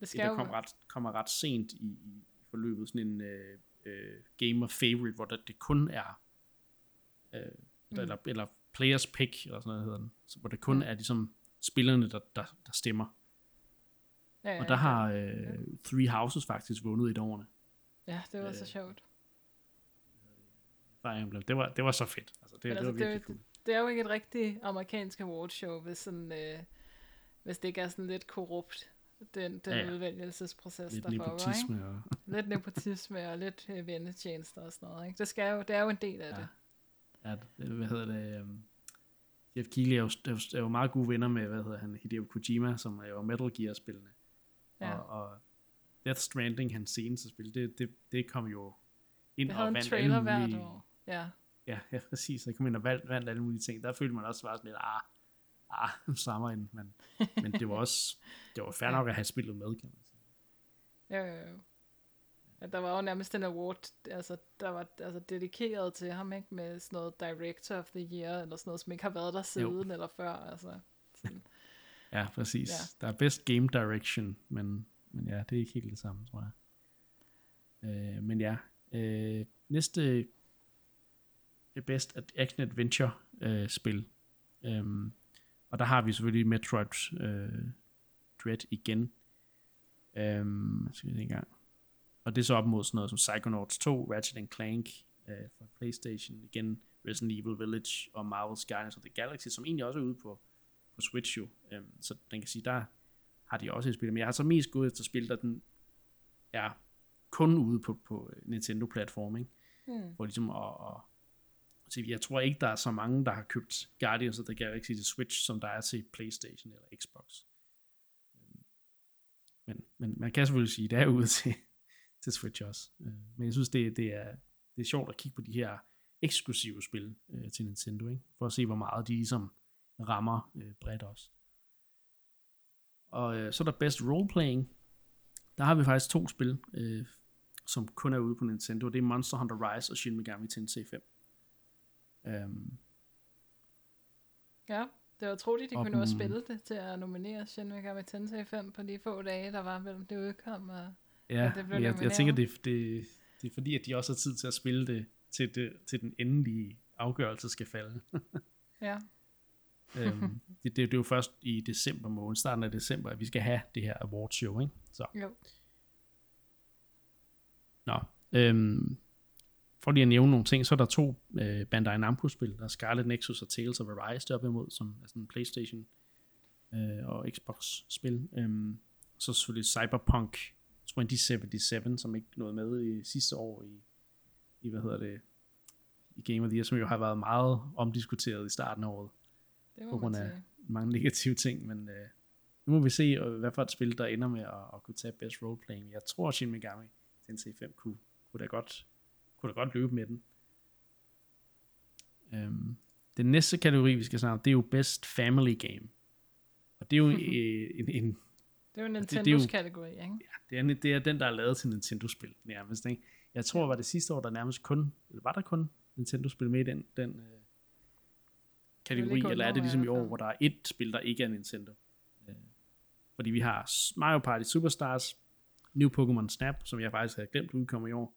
det skal der jo... kommer ret, kommer ret sent i, i forløbet, sådan en øh, øh, gamer favorite, hvor der, det kun er, øh, mm. eller, eller players pick, eller sådan noget hedder den, så, hvor det kun Mm. er ligesom spillerne, der, der, der stemmer. Ja, ja, Og der ja. har øh, Three Houses faktisk vundet et årene. Ja, det var så øh, sjovt. Fire Emblem. Det var, det var så fedt. Altså, det, Men det altså, var det, er virkelig jo- cool. det er jo ikke et rigtigt amerikansk awardshow, hvis, sådan, øh, hvis det ikke er sådan lidt korrupt, den, den Ja, ja, ja. udvælgelsesproces, Lidt der foregår. Ikke? nepotisme. Og, Lidt nepotisme og lidt øh, vennetjenester og sådan noget. Ikke? Det, skal jo, det er jo en del af Ja. det. Ja, det- hvad hedder det? Um, Jeff Keighley er jo, er, jo, meget gode venner med, hvad hedder han, Hideo Kojima, som er jo Metal Gear-spillene. Ja. Og, og Death Stranding, hans seneste spil, det, det, det kom jo ind Det og vandt alle hvert mulige, år. Ja. Ja, ja, præcis. Så kom ind og vandt, vandt alle mulige ting. Der følte man også bare sådan lidt, ah, ah, strammer ind. Men, men det var også, det var fair nok at have spillet med, kan man sige. Jo, jo, jo. Ja, der var jo nærmest en award, altså, der var altså, dedikeret til ham, ikke? Med sådan noget Director of the Year, eller sådan noget, som ikke har været der siden eller før, altså. Sådan. Ja, præcis. Ja. Der er best game direction, men, men ja, det er ikke helt det samme, tror jeg. Øh, men ja, øh, næste best action adventure øh, spil. Øhm, og der har vi selvfølgelig Metroid øh, Dread igen. Øhm, skal vi se en gang. Og det er så op mod sådan noget som Psychonauts 2, Ratchet Clank øh, fra Playstation, igen Resident Evil Village og Marvel's Guardians of the Galaxy, som egentlig også er ude på, på Switch jo. Øhm, så den kan sige, der har de også et spil. Men jeg har så mest gået efter spil, der den er kun ude på, på Nintendo-platform, ikke? Hmm. For ligesom at, at så jeg tror ikke, der er så mange, der har købt Guardians of the Galaxy til Switch, som der er til Playstation eller Xbox. Øhm, Men, men man kan selvfølgelig sige, det er ude til, til Switch også. Øh, Men jeg synes, det, det, er, det er sjovt at kigge på de her eksklusive spil øh, til Nintendo, ikke? for at se, hvor meget de ligesom rammer øh, bredt også. Og øh, så er der Best Roleplaying. Der har vi faktisk to spil, øh, som kun er ude på Nintendo. Det er Monster Hunter Rise og Shin Megami Tensei 5. Um, Ja, det var utroligt, de Og kunne nå at spille det til at nominere Shin Megami Tensei 5 på de få dage, der var mellem det udkom. Og... ja, det blev men jeg, jeg tænker, det, det, det er fordi, at de også har tid til at spille det til, det, til den endelige afgørelse skal falde. Ja, um, det, det, det er jo først i december måned, starten af december, at vi skal have det her award show, ikke? Så, jo. nå. Um, for lige at nævne nogle ting, så er der to uh, Bandai Namco-spil. Der er Scarlet Nexus og Tales of Arise deroppe imod, som er sådan en Playstation uh, og Xbox-spil. Um, så selvfølgelig Cyberpunk 2077, som ikke nåede med i sidste år i, i hvad hedder det, i Game of the Year, som jo har været meget omdiskuteret i starten af året Det på grund af sige. mange negative ting, men øh, nu må vi se, øh, hvad for et spil, der ender med at, at kunne tage Best Roleplaying. Jeg tror, Shin Megami Tensei 5 kunne, kunne, da godt, kunne da godt løbe med den. Øhm, den næste kategori, vi skal snakke om, det er jo Best Family Game. Og det er jo øh, en, en, Det er jo Nintendos kategori, ikke? det, er, det er den, der er lavet til Nintendo-spil nærmest. Ikke? Jeg tror, var det sidste år, der nærmest kun, eller var der kun Nintendo-spil med i den, den øh, kategori, eller er det ligesom i år, fald. hvor der er et spil, der ikke er Nintendo? Øh, fordi vi har Mario Party Superstars, New Pokémon Snap, som jeg faktisk havde glemt udkommer i år.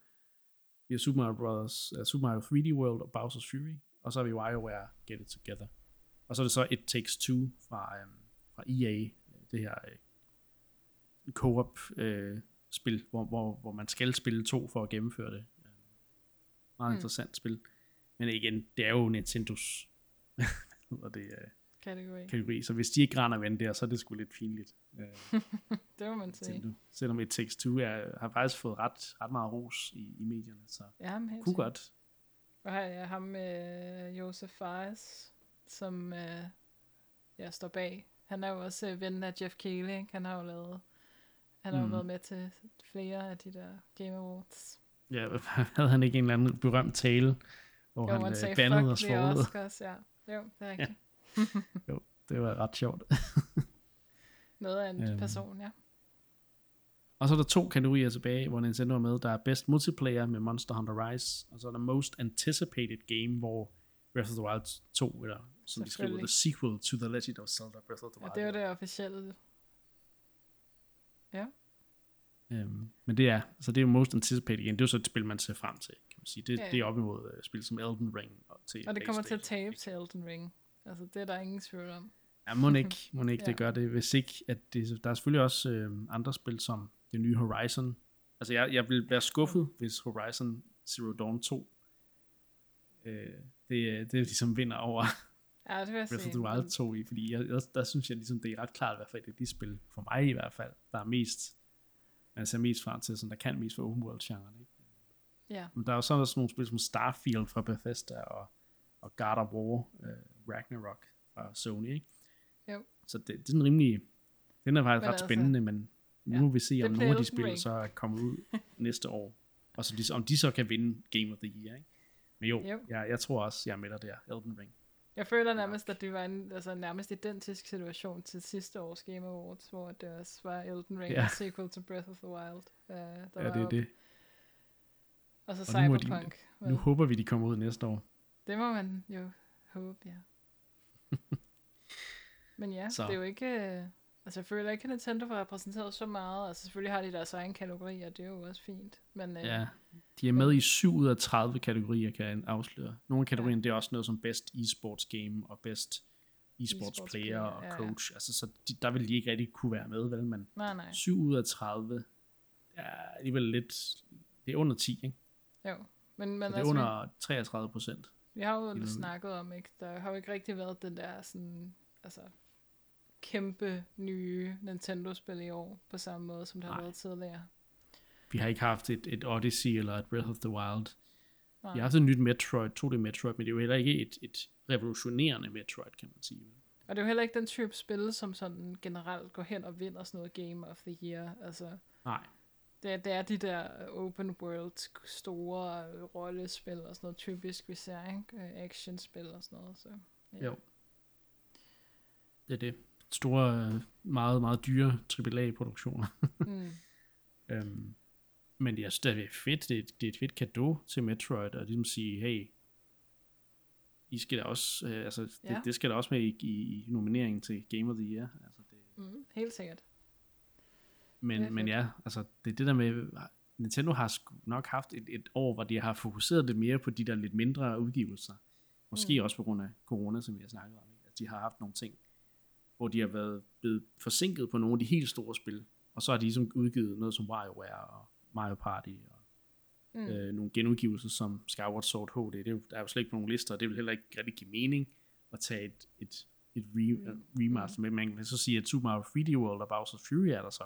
Vi har Super Mario Bros., uh, Super Mario 3D World og Bowser's Fury, og så har vi WarioWare Get It Together. Og så er det så It Takes Two fra, øhm, fra EA, det her øh, co-op øh, spil, hvor, hvor, hvor man skal spille to for at gennemføre det. Øh, Meget Mm. interessant spil. Men igen, det er jo Nintendos hedder det, øh, Kategori. kategori, så hvis de ikke render vand der, så er det sgu lidt pinligt. Øh, Det må man sige. Selvom It Takes Two er, har faktisk fået ret, ret meget ros i, i medierne, så Ja, men kunne godt. Og her er ham med Josef Fares, som øh, jeg står bag. Han er jo også øh, ven af Jeff Keighley, ikke? Han har jo lavet, han har jo Mm. været med til flere af de der Game Awards. Ja, havde han ikke en eller anden berømt tale, hvor Jo, han, han han sagde, bandede os the forud. Oscars, ja. Jo, det er rigtigt. Det var ret sjovt. Noget af en Øhm. person, ja. Og så er der to kategorier tilbage, hvor Nintendo er med. Der er Best Multiplayer med Monster Hunter Rise, og så er der Most Anticipated Game, hvor Breath of the Wild 2, eller som de skriver. The Sequel to The Legend of Zelda Breath of the Og Wild. det er jo det officielle. Øhm, men det er, så det er jo Most Anticipated Game. Det er jo så et spil, man ser frem til, kan man sige. Det, Ja, ja. det er op imod uh, spil som Elden Ring. Og, til Og det kommer til at tabe til Elden Ring. Altså, det er der ingen tvivl om. Ja, må ikke, må ikke Ja. det gør det, hvis ikke, at det, der er selvfølgelig også øh, andre spil som det nye Horizon. Altså jeg, jeg vil være skuffet, hvis Horizon Zero Dawn 2, øh, det, det ligesom vinder over Ja, det vil jeg Breath of the Wild 2 i, fordi jeg, jeg, der synes jeg ligesom, det er ret klart, i hvert fald det er de spil, for mig i hvert fald, der er mest, man ser mest frem til, sådan, der kan mest for open world genren, ikke? Ja, Men der er jo så sådan nogle spil som Starfield fra Bethesda og, og God of War, øh, Ragnarok fra Sony, ikke? Jo. Så det, det er sådan rimelig, den er faktisk Men ret altså, spændende, men nu ja, må vi se, om nogle af de spil så er kommet ud næste år, og så de, om de så kan vinde Game of the Year, ikke? Men jo, Jo. Jeg, jeg tror også, jeg er med dig der, Elden Ring. Jeg føler nærmest, at det var en altså, nærmest identisk situation til sidste års Game Awards, hvor det også var Elden Ring, Ja. sequel til Breath of the Wild. Uh, der Ja, var det er op. det. Og så Og nu må de- Cyberpunk. Nu håber vi, de kommer ud næste år. Det må man jo håbe, ja. Men ja, Så. så. det er jo ikke... Altså, jeg føler ikke, at Nintendo har repræsenteret så meget. Altså, selvfølgelig har de deres egen kategori, og det er jo også fint. Men øh, Ja, de er med i 7 ud af 30 kategorier, kan jeg afsløre. Nogle af kategorierne, det er også noget som Best Esports Game og Best Esports Player player, og ja, ja. Coach. Altså, så de, der vil de ikke rigtig kunne være med, vel? Men nej, nej. 7 ud af 30 er alligevel lidt... Det er under 10, ikke? Jo. Men, men Så det er altså, under 33 procent. vi har jo snakket om, ikke? Der har jo ikke rigtig været den der sådan... Altså, kæmpe nye Nintendo-spil i år, på samme måde, som der har Nej. været tidligere. Vi har ikke haft et, et Odyssey eller et Breath of the Wild. Nej. Vi har haft et nyt Metroid, 2D Metroid, men det er jo heller ikke et, et revolutionerende Metroid, kan man sige. Og det er jo heller ikke den type spil, som sådan generelt går hen og vinder sådan noget Game of the Year. Altså, Nej, det, er- det er de der open world store rollespil og sådan noget typisk, vi ser, ikke? Øh, Actionspil og sådan noget. Så, ja. Jo. det er det. Store, meget, meget dyre AAA-produktioner. Mm. Øhm, men jeg synes, det er fedt. Det er, et- det er et fedt kado til Metroid, og ligesom sige, hey, I skal da også, øh, altså, det, Ja. det skal da også med i, i, i nomineringen til Game of the Year. Altså, det, Mm, helt sikkert. men, men fedt. ja, altså, det er det der med, Nintendo har nok haft et, et år, hvor de har fokuseret lidt mere på de der lidt mindre udgivelser. Måske Mm. også på grund af corona, som vi har snakket om. Ikke? At de har haft nogle ting, hvor de har været blevet forsinket på nogle af de helt store spil. Og så har de ligesom udgivet noget som WarioWare og Mario Party og Mm. øh, nogle genudgivelser som Skyward Sword HD. Det er jo, der er jo slet ikke på nogen lister, og det vil heller ikke rigtig give mening at tage et, et, et re, Mm. remaster med. Man kan så sige, at Super Mario 3D World og Bowser's Fury er der så.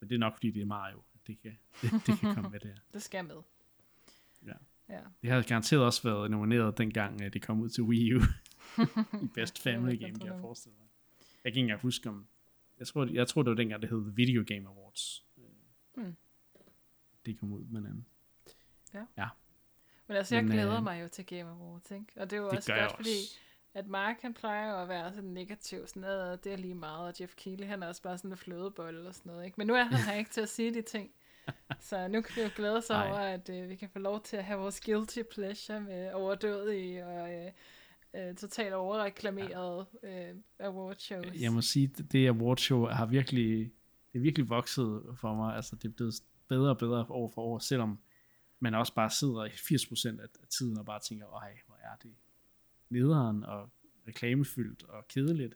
Men det er nok, fordi det er Mario. at Det kan, det, det kan komme med der. Det skal med. Ja. Ja. Det har garanteret også været nomineret dengang, at det kom ud til Wii U i Best Family Game, kan jeg forestille mig. Jeg kan ikke engang huske om... Jeg tror, jeg tror, det var dengang, det hed Video Game Awards. Mm. Det kom ud, men... Um, Men altså, jeg Men, glæder øh, mig jo til Game Awards, ikke? Og det er jo det også godt, fordi at Mark han plejer at være sådan negativ, sådan noget, det er lige meget, og Jeff Keighley han er også bare sådan en flødebold og sådan noget, ikke? Men nu er han her ikke til at sige de ting. Så nu kan vi jo glæde os over, at øh, vi kan få lov til at have vores guilty pleasure med overdødige og øh, øh, totalt overreklamerede øh, award shows. Jeg må sige, det, det awardshow har virkelig, det er virkelig vokset for mig. Altså, det er blevet bedre og bedre år for år, selvom man også bare sidder i 80% af tiden og bare tænker, ej, hvor er det nederen og reklamefyldt og kedeligt.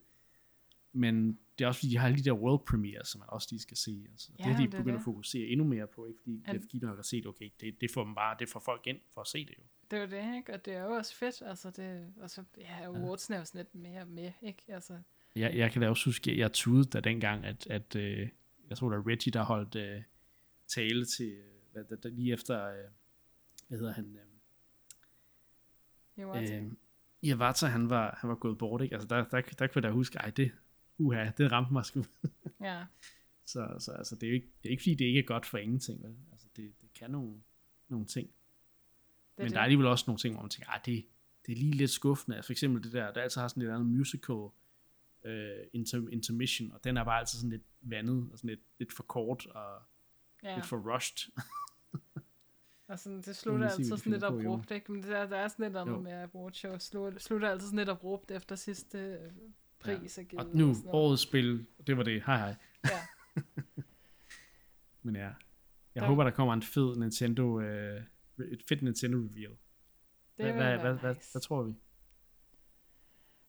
Men det er også fordi, de har alle de der world premiere, som man også lige skal se. Altså, Ja, det har de begyndt at fokusere endnu mere på, ikke? fordi Jeff Keighley har set, okay, det, det får dem bare, det får folk ind for at se det jo. Det er jo det, ikke? Og det er jo også fedt, altså det, og så, ja, awards er jo sådan lidt mere med, ikke? Altså, Jeg, jeg kan da også huske, at jeg tudede da dengang, at, at øh, jeg tror, der Reggie, der holdt øh, tale til, øh, hvad, der, der, lige efter, øh, hvad hedder han, øh, altså, øh, Iwata, han var, han var gået bort, ikke? Altså, der, der, der kunne jeg da huske, ej, det, uha, det ramte mig sgu. ja. så, så altså, det er jo ikke, det er ikke, fordi det ikke er godt for ingenting, vel? Altså, det, det kan nogle, nogle ting. Det Men det. der er alligevel også nogle ting, hvor man tænker, ah, det, det er lige lidt skuffende. Altså, for eksempel det der, der altid har sådan lidt andet musical øh, inter, intermission, og den er bare altid sådan lidt vandet, og sådan lidt, lidt for kort, og ja. ja. lidt for rushed. Og sådan, det slutter se, altid sådan lidt jo. abrupt, ikke? Men det der, der er sådan lidt Jo. andet med awardshow. Slutter, slutter altid sådan lidt abrupt efter sidste øh, pris er givet. og nu, noget. årets spil, det var det, hej hej. Ja. Men ja, jeg Der- håber, der kommer en fed Nintendo, øh, et fedt Nintendo reveal. Det Hvad, hvad, hvad, hvad, hvad tror vi?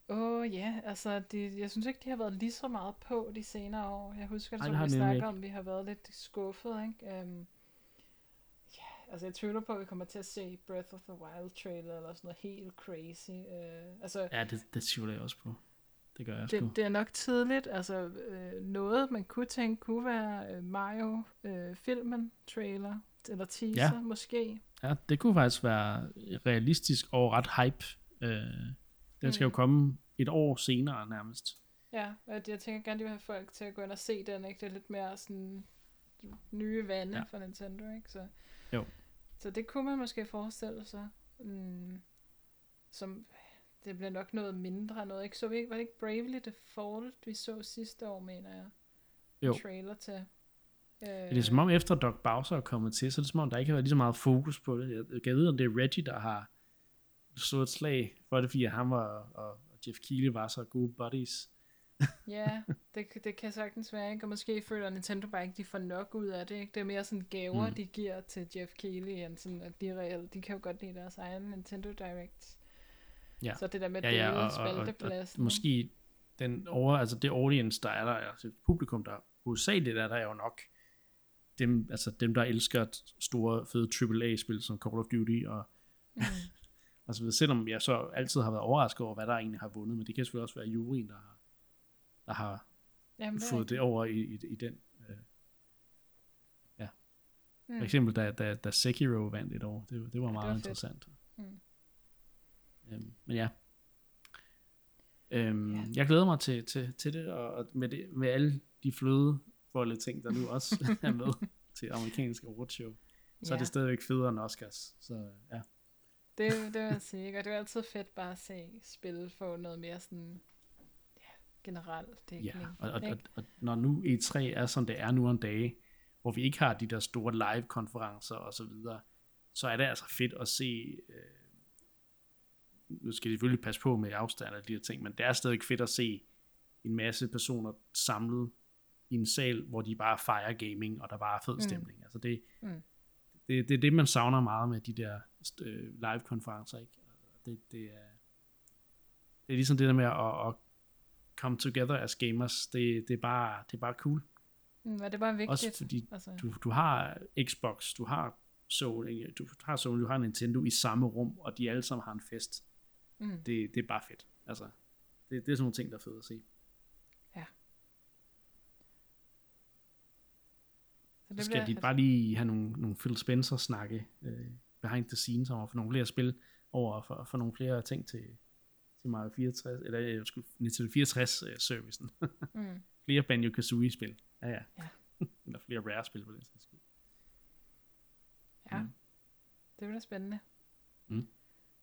Åh oh, ja, altså de, jeg synes ikke, de har været lige så meget på de senere år. Jeg husker, som det har vi snakker om, vi har været lidt skuffet, ikke? Um, ja, altså jeg tvivler på, at vi kommer til at se Breath of the Wild trailer eller sådan noget helt crazy. Uh, altså, Ja, det, det tvivler jeg også på. Det gør jeg sgu. det, det er nok tidligt. Altså øh, noget, man kunne tænke, kunne være øh, Mario-filmen, trailer, eller teaser Ja. måske. Ja, det kunne faktisk være realistisk og ret hype. Øh, den skal Mm. jo komme et år senere nærmest. Ja, og jeg tænker gerne, at de vil have folk til at gå ind og se den, ikke? Det er lidt mere sådan nye vande ja. for Nintendo, ikke? Så, jo. Så det kunne man måske forestille sig. Mm, som, det bliver nok noget mindre noget, ikke? Så vi, var det ikke Bravely Default, vi så sidste år, mener jeg? Jo. trailer til. Øh, det er som om efter Doc Bowser er kommet til, så er det som om, der ikke har været lige så meget fokus på det. Jeg kan vide, om det er Reggie, der har så et slag for det, fordi han var, og Jeff Keighley var så gode buddies. ja, det, det kan sagtens være, ikke? Og måske føler Nintendo bare ikke, de får nok ud af det, ikke? Det er mere sådan gaver, mm. de giver til Jeff Keighley, end sådan, at de reelt, de kan jo godt lide deres egen Nintendo Direct. Ja. Så det der med ja, ja, og, og, og, og, måske den over, altså det audience, der er der, altså publikum, der hovedsageligt er der er jo nok dem, altså dem, der elsker store, fede AAA-spil som Call of Duty og mm. og så videre. Selvom jeg så altid har været overrasket over, hvad der egentlig har vundet, men det kan selvfølgelig også være juryen, der har, der har Jamen, det fået det over i, i, i den. Øh, ja. Mm. For eksempel, da, da, da Sekiro vandt et år, det, det var meget ja, det var interessant. Mm. Øhm, men ja. Øhm, ja. Jeg glæder mig til, til, til det, og med, det, med alle de fløde folde ting, der nu også er med til amerikanske awardshow, så ja. er det stadigvæk federe end Oscars. Så ja. Det, det sige, og det er altid fedt bare at se spil få noget mere sådan ja, generelt dækning. Ja, og, og, og, og, når nu E3 er som det er nu om dage, hvor vi ikke har de der store live-konferencer og så videre, så er det altså fedt at se, øh, nu skal de selvfølgelig passe på med afstand og de her ting, men det er stadig fedt at se en masse personer samlet i en sal, hvor de bare fejrer gaming, og der bare er fed mm. stemning. Mm. Altså det, mm. det, det er det, man savner meget med de der øh, live-konferencer. Ikke? Det, det, er, det er ligesom det der med at, at come together as gamers. Det, det, er, bare, det er bare cool. Mm, det er bare vigtigt. Også fordi altså. du, du har Xbox, du har Sony, du har Sony, du har Nintendo i samme rum, og de alle sammen har en fest. Mm. Det, det er bare fedt. Altså, det, det er sådan nogle ting, der er fedt at se. Så det skal bliver, de altså... bare lige have nogle, nogle Phil Spencer snakke øh, behind the scenes over for nogle flere spil over for, for nogle flere ting til, til Mario 64 eller jeg skulle Nintendo 64 uh, servicen. mm. flere Banjo Kazooie spil. Ja ja. ja. eller flere rare spil på den sags skyld. Ja. Mm. Det bliver spændende. Mm.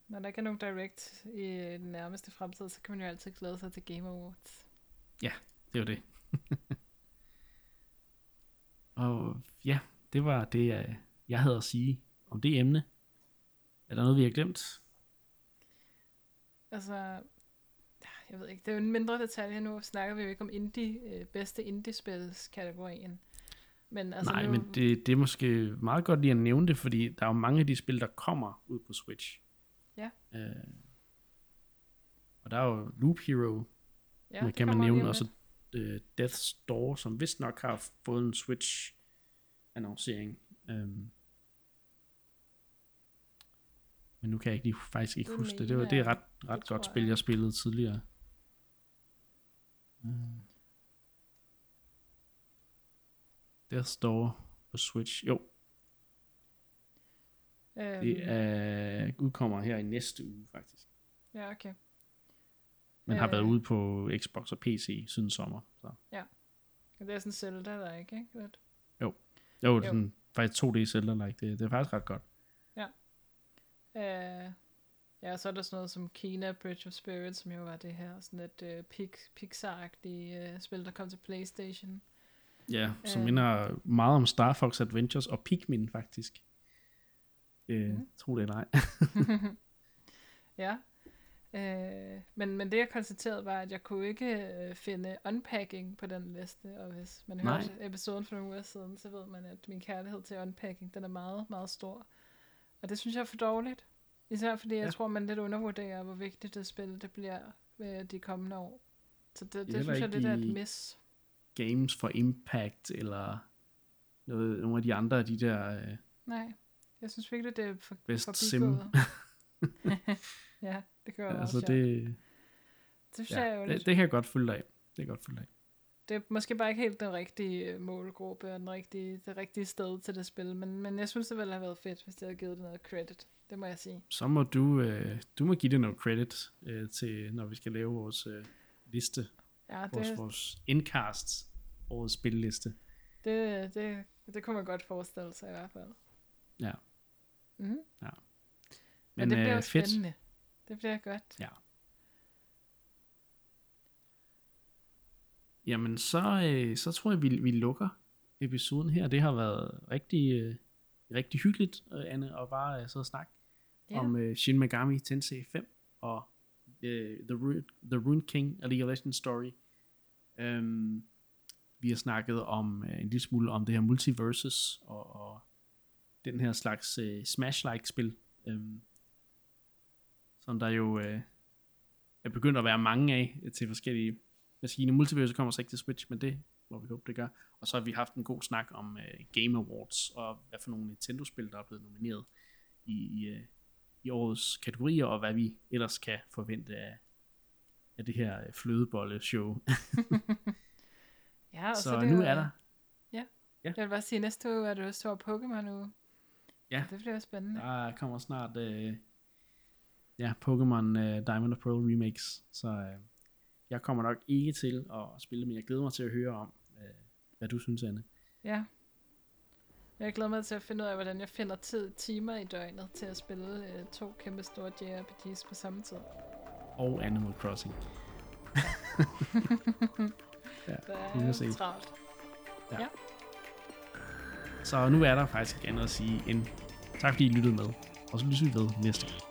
Når der ikke er nogen direct i den nærmeste fremtid, så kan man jo altid glæde sig til Game Awards. Ja, det er jo det. Og ja, det var det, jeg havde at sige om det emne. Er der noget, vi har glemt? Altså, jeg ved ikke, det er jo en mindre detalje nu. Snakker vi jo ikke om indie, øh, bedste indie-spilskategorien. Men altså Nej, nu... men det, det er måske meget godt lige at nævne det, fordi der er jo mange af de spil, der kommer ud på Switch. Ja. Øh, og der er jo Loop Hero, ja, kan man nævne, og så uh, Death's Door, som vist nok har fået en Switch annoncering. Um, men nu kan jeg ikke lige, faktisk ikke det huske det. Det, var, det er ret, ret godt spil, jeg. jeg spillede tidligere. Uh, Death's Door på Switch. Jo. Um, det er, udkommer her i næste uge, faktisk. Ja, okay. Men øh, har været ude på Xbox og PC siden sommer. Så. Ja. Det er sådan Zelda, der ikke, ikke? Lidt. Jo. Jo, det er sådan, faktisk 2D Zelda-like. Det, det er faktisk ret godt. Ja. Øh, ja, så er der sådan noget som Kina Bridge of Spirits, som jo var det her sådan et uh, Pixar-agtigt uh, spil, der kom til Playstation. Ja, som øh, minder meget om Star Fox Adventures og Pikmin faktisk. Øh, mm. Tro det eller ej. ja, Øh, men, men det jeg konstaterede var, at jeg kunne ikke øh, finde unpacking på den liste, og hvis man hører episoden for nogle uger siden, så ved man, at min kærlighed til unpacking, den er meget, meget stor. Og det synes jeg er for dårligt. Især fordi ja. jeg tror, man lidt undervurderer, hvor vigtigt det spil det bliver ved de kommende år. Så det, det, det synes jeg lidt er et mis. Games for Impact, eller noget, nogle af de andre af de der... Øh... Nej, jeg synes virkelig, det er for, Best Sim. ja. Det kan være altså, også det, det synes ja, jeg jo det, det kan jeg godt følge af. Det kan jeg godt følge af. Det er måske bare ikke helt den rigtige øh, målgruppe og den rigtige, det rigtige sted til det spil, men, men jeg synes, det ville have været fedt, hvis det havde givet det noget credit. Det må jeg sige. Så må du, øh, du må give det noget credit øh, til, når vi skal lave vores øh, liste. Ja, det, Vores, vores indcast, årets spilleliste. det, det, det kunne man godt forestille sig i hvert fald. Ja. Mm. Men, Men det bliver øh, fedt. spændende. Det bliver godt. Ja. Jamen, så, øh, så tror jeg, vi, vi lukker episoden her. Det har været rigtig, øh, rigtig hyggeligt, øh, Anne, at bare øh, sidde og snakke Ja. om øh, Shin Megami Tensei 5 og øh, The, Rune, The Rune King, A League of Legends Story. Um, vi har snakket om øh, en lille smule om det her multiverses og, og den her slags øh, Smash-like spil, øhm, som der jo øh, er begyndt at være mange af øh, til forskellige maskiner. Multiverse kommer så ikke til Switch, men det må vi håbe, det gør. Og så har vi haft en god snak om øh, Game Awards, og hvad for nogle Nintendo-spil, der er blevet nomineret i, i, øh, i årets kategorier, og hvad vi ellers kan forvente af, af det her øh, flødebolle-show. Ja, og så, så det nu jo, er der Jeg vil bare sige, næste uge er det jo stor Pokémon uge. Ja. Det bliver spændende. Der kommer snart øh, ja, Pokémon øh, Diamond and Pearl remakes, så øh, jeg kommer nok ikke til at spille, men jeg glæder mig til at høre om, øh, hvad du synes, Anne. Ja. Jeg glæder mig til at finde ud af, hvordan jeg finder tid, timer i døgnet til at spille øh, to kæmpe store JRPGs på samme tid. Og Animal Crossing. ja, må er se. travlt. Så nu er der faktisk ikke andet at sige end tak fordi I lyttede med, og så lyttes vi ved næste gang.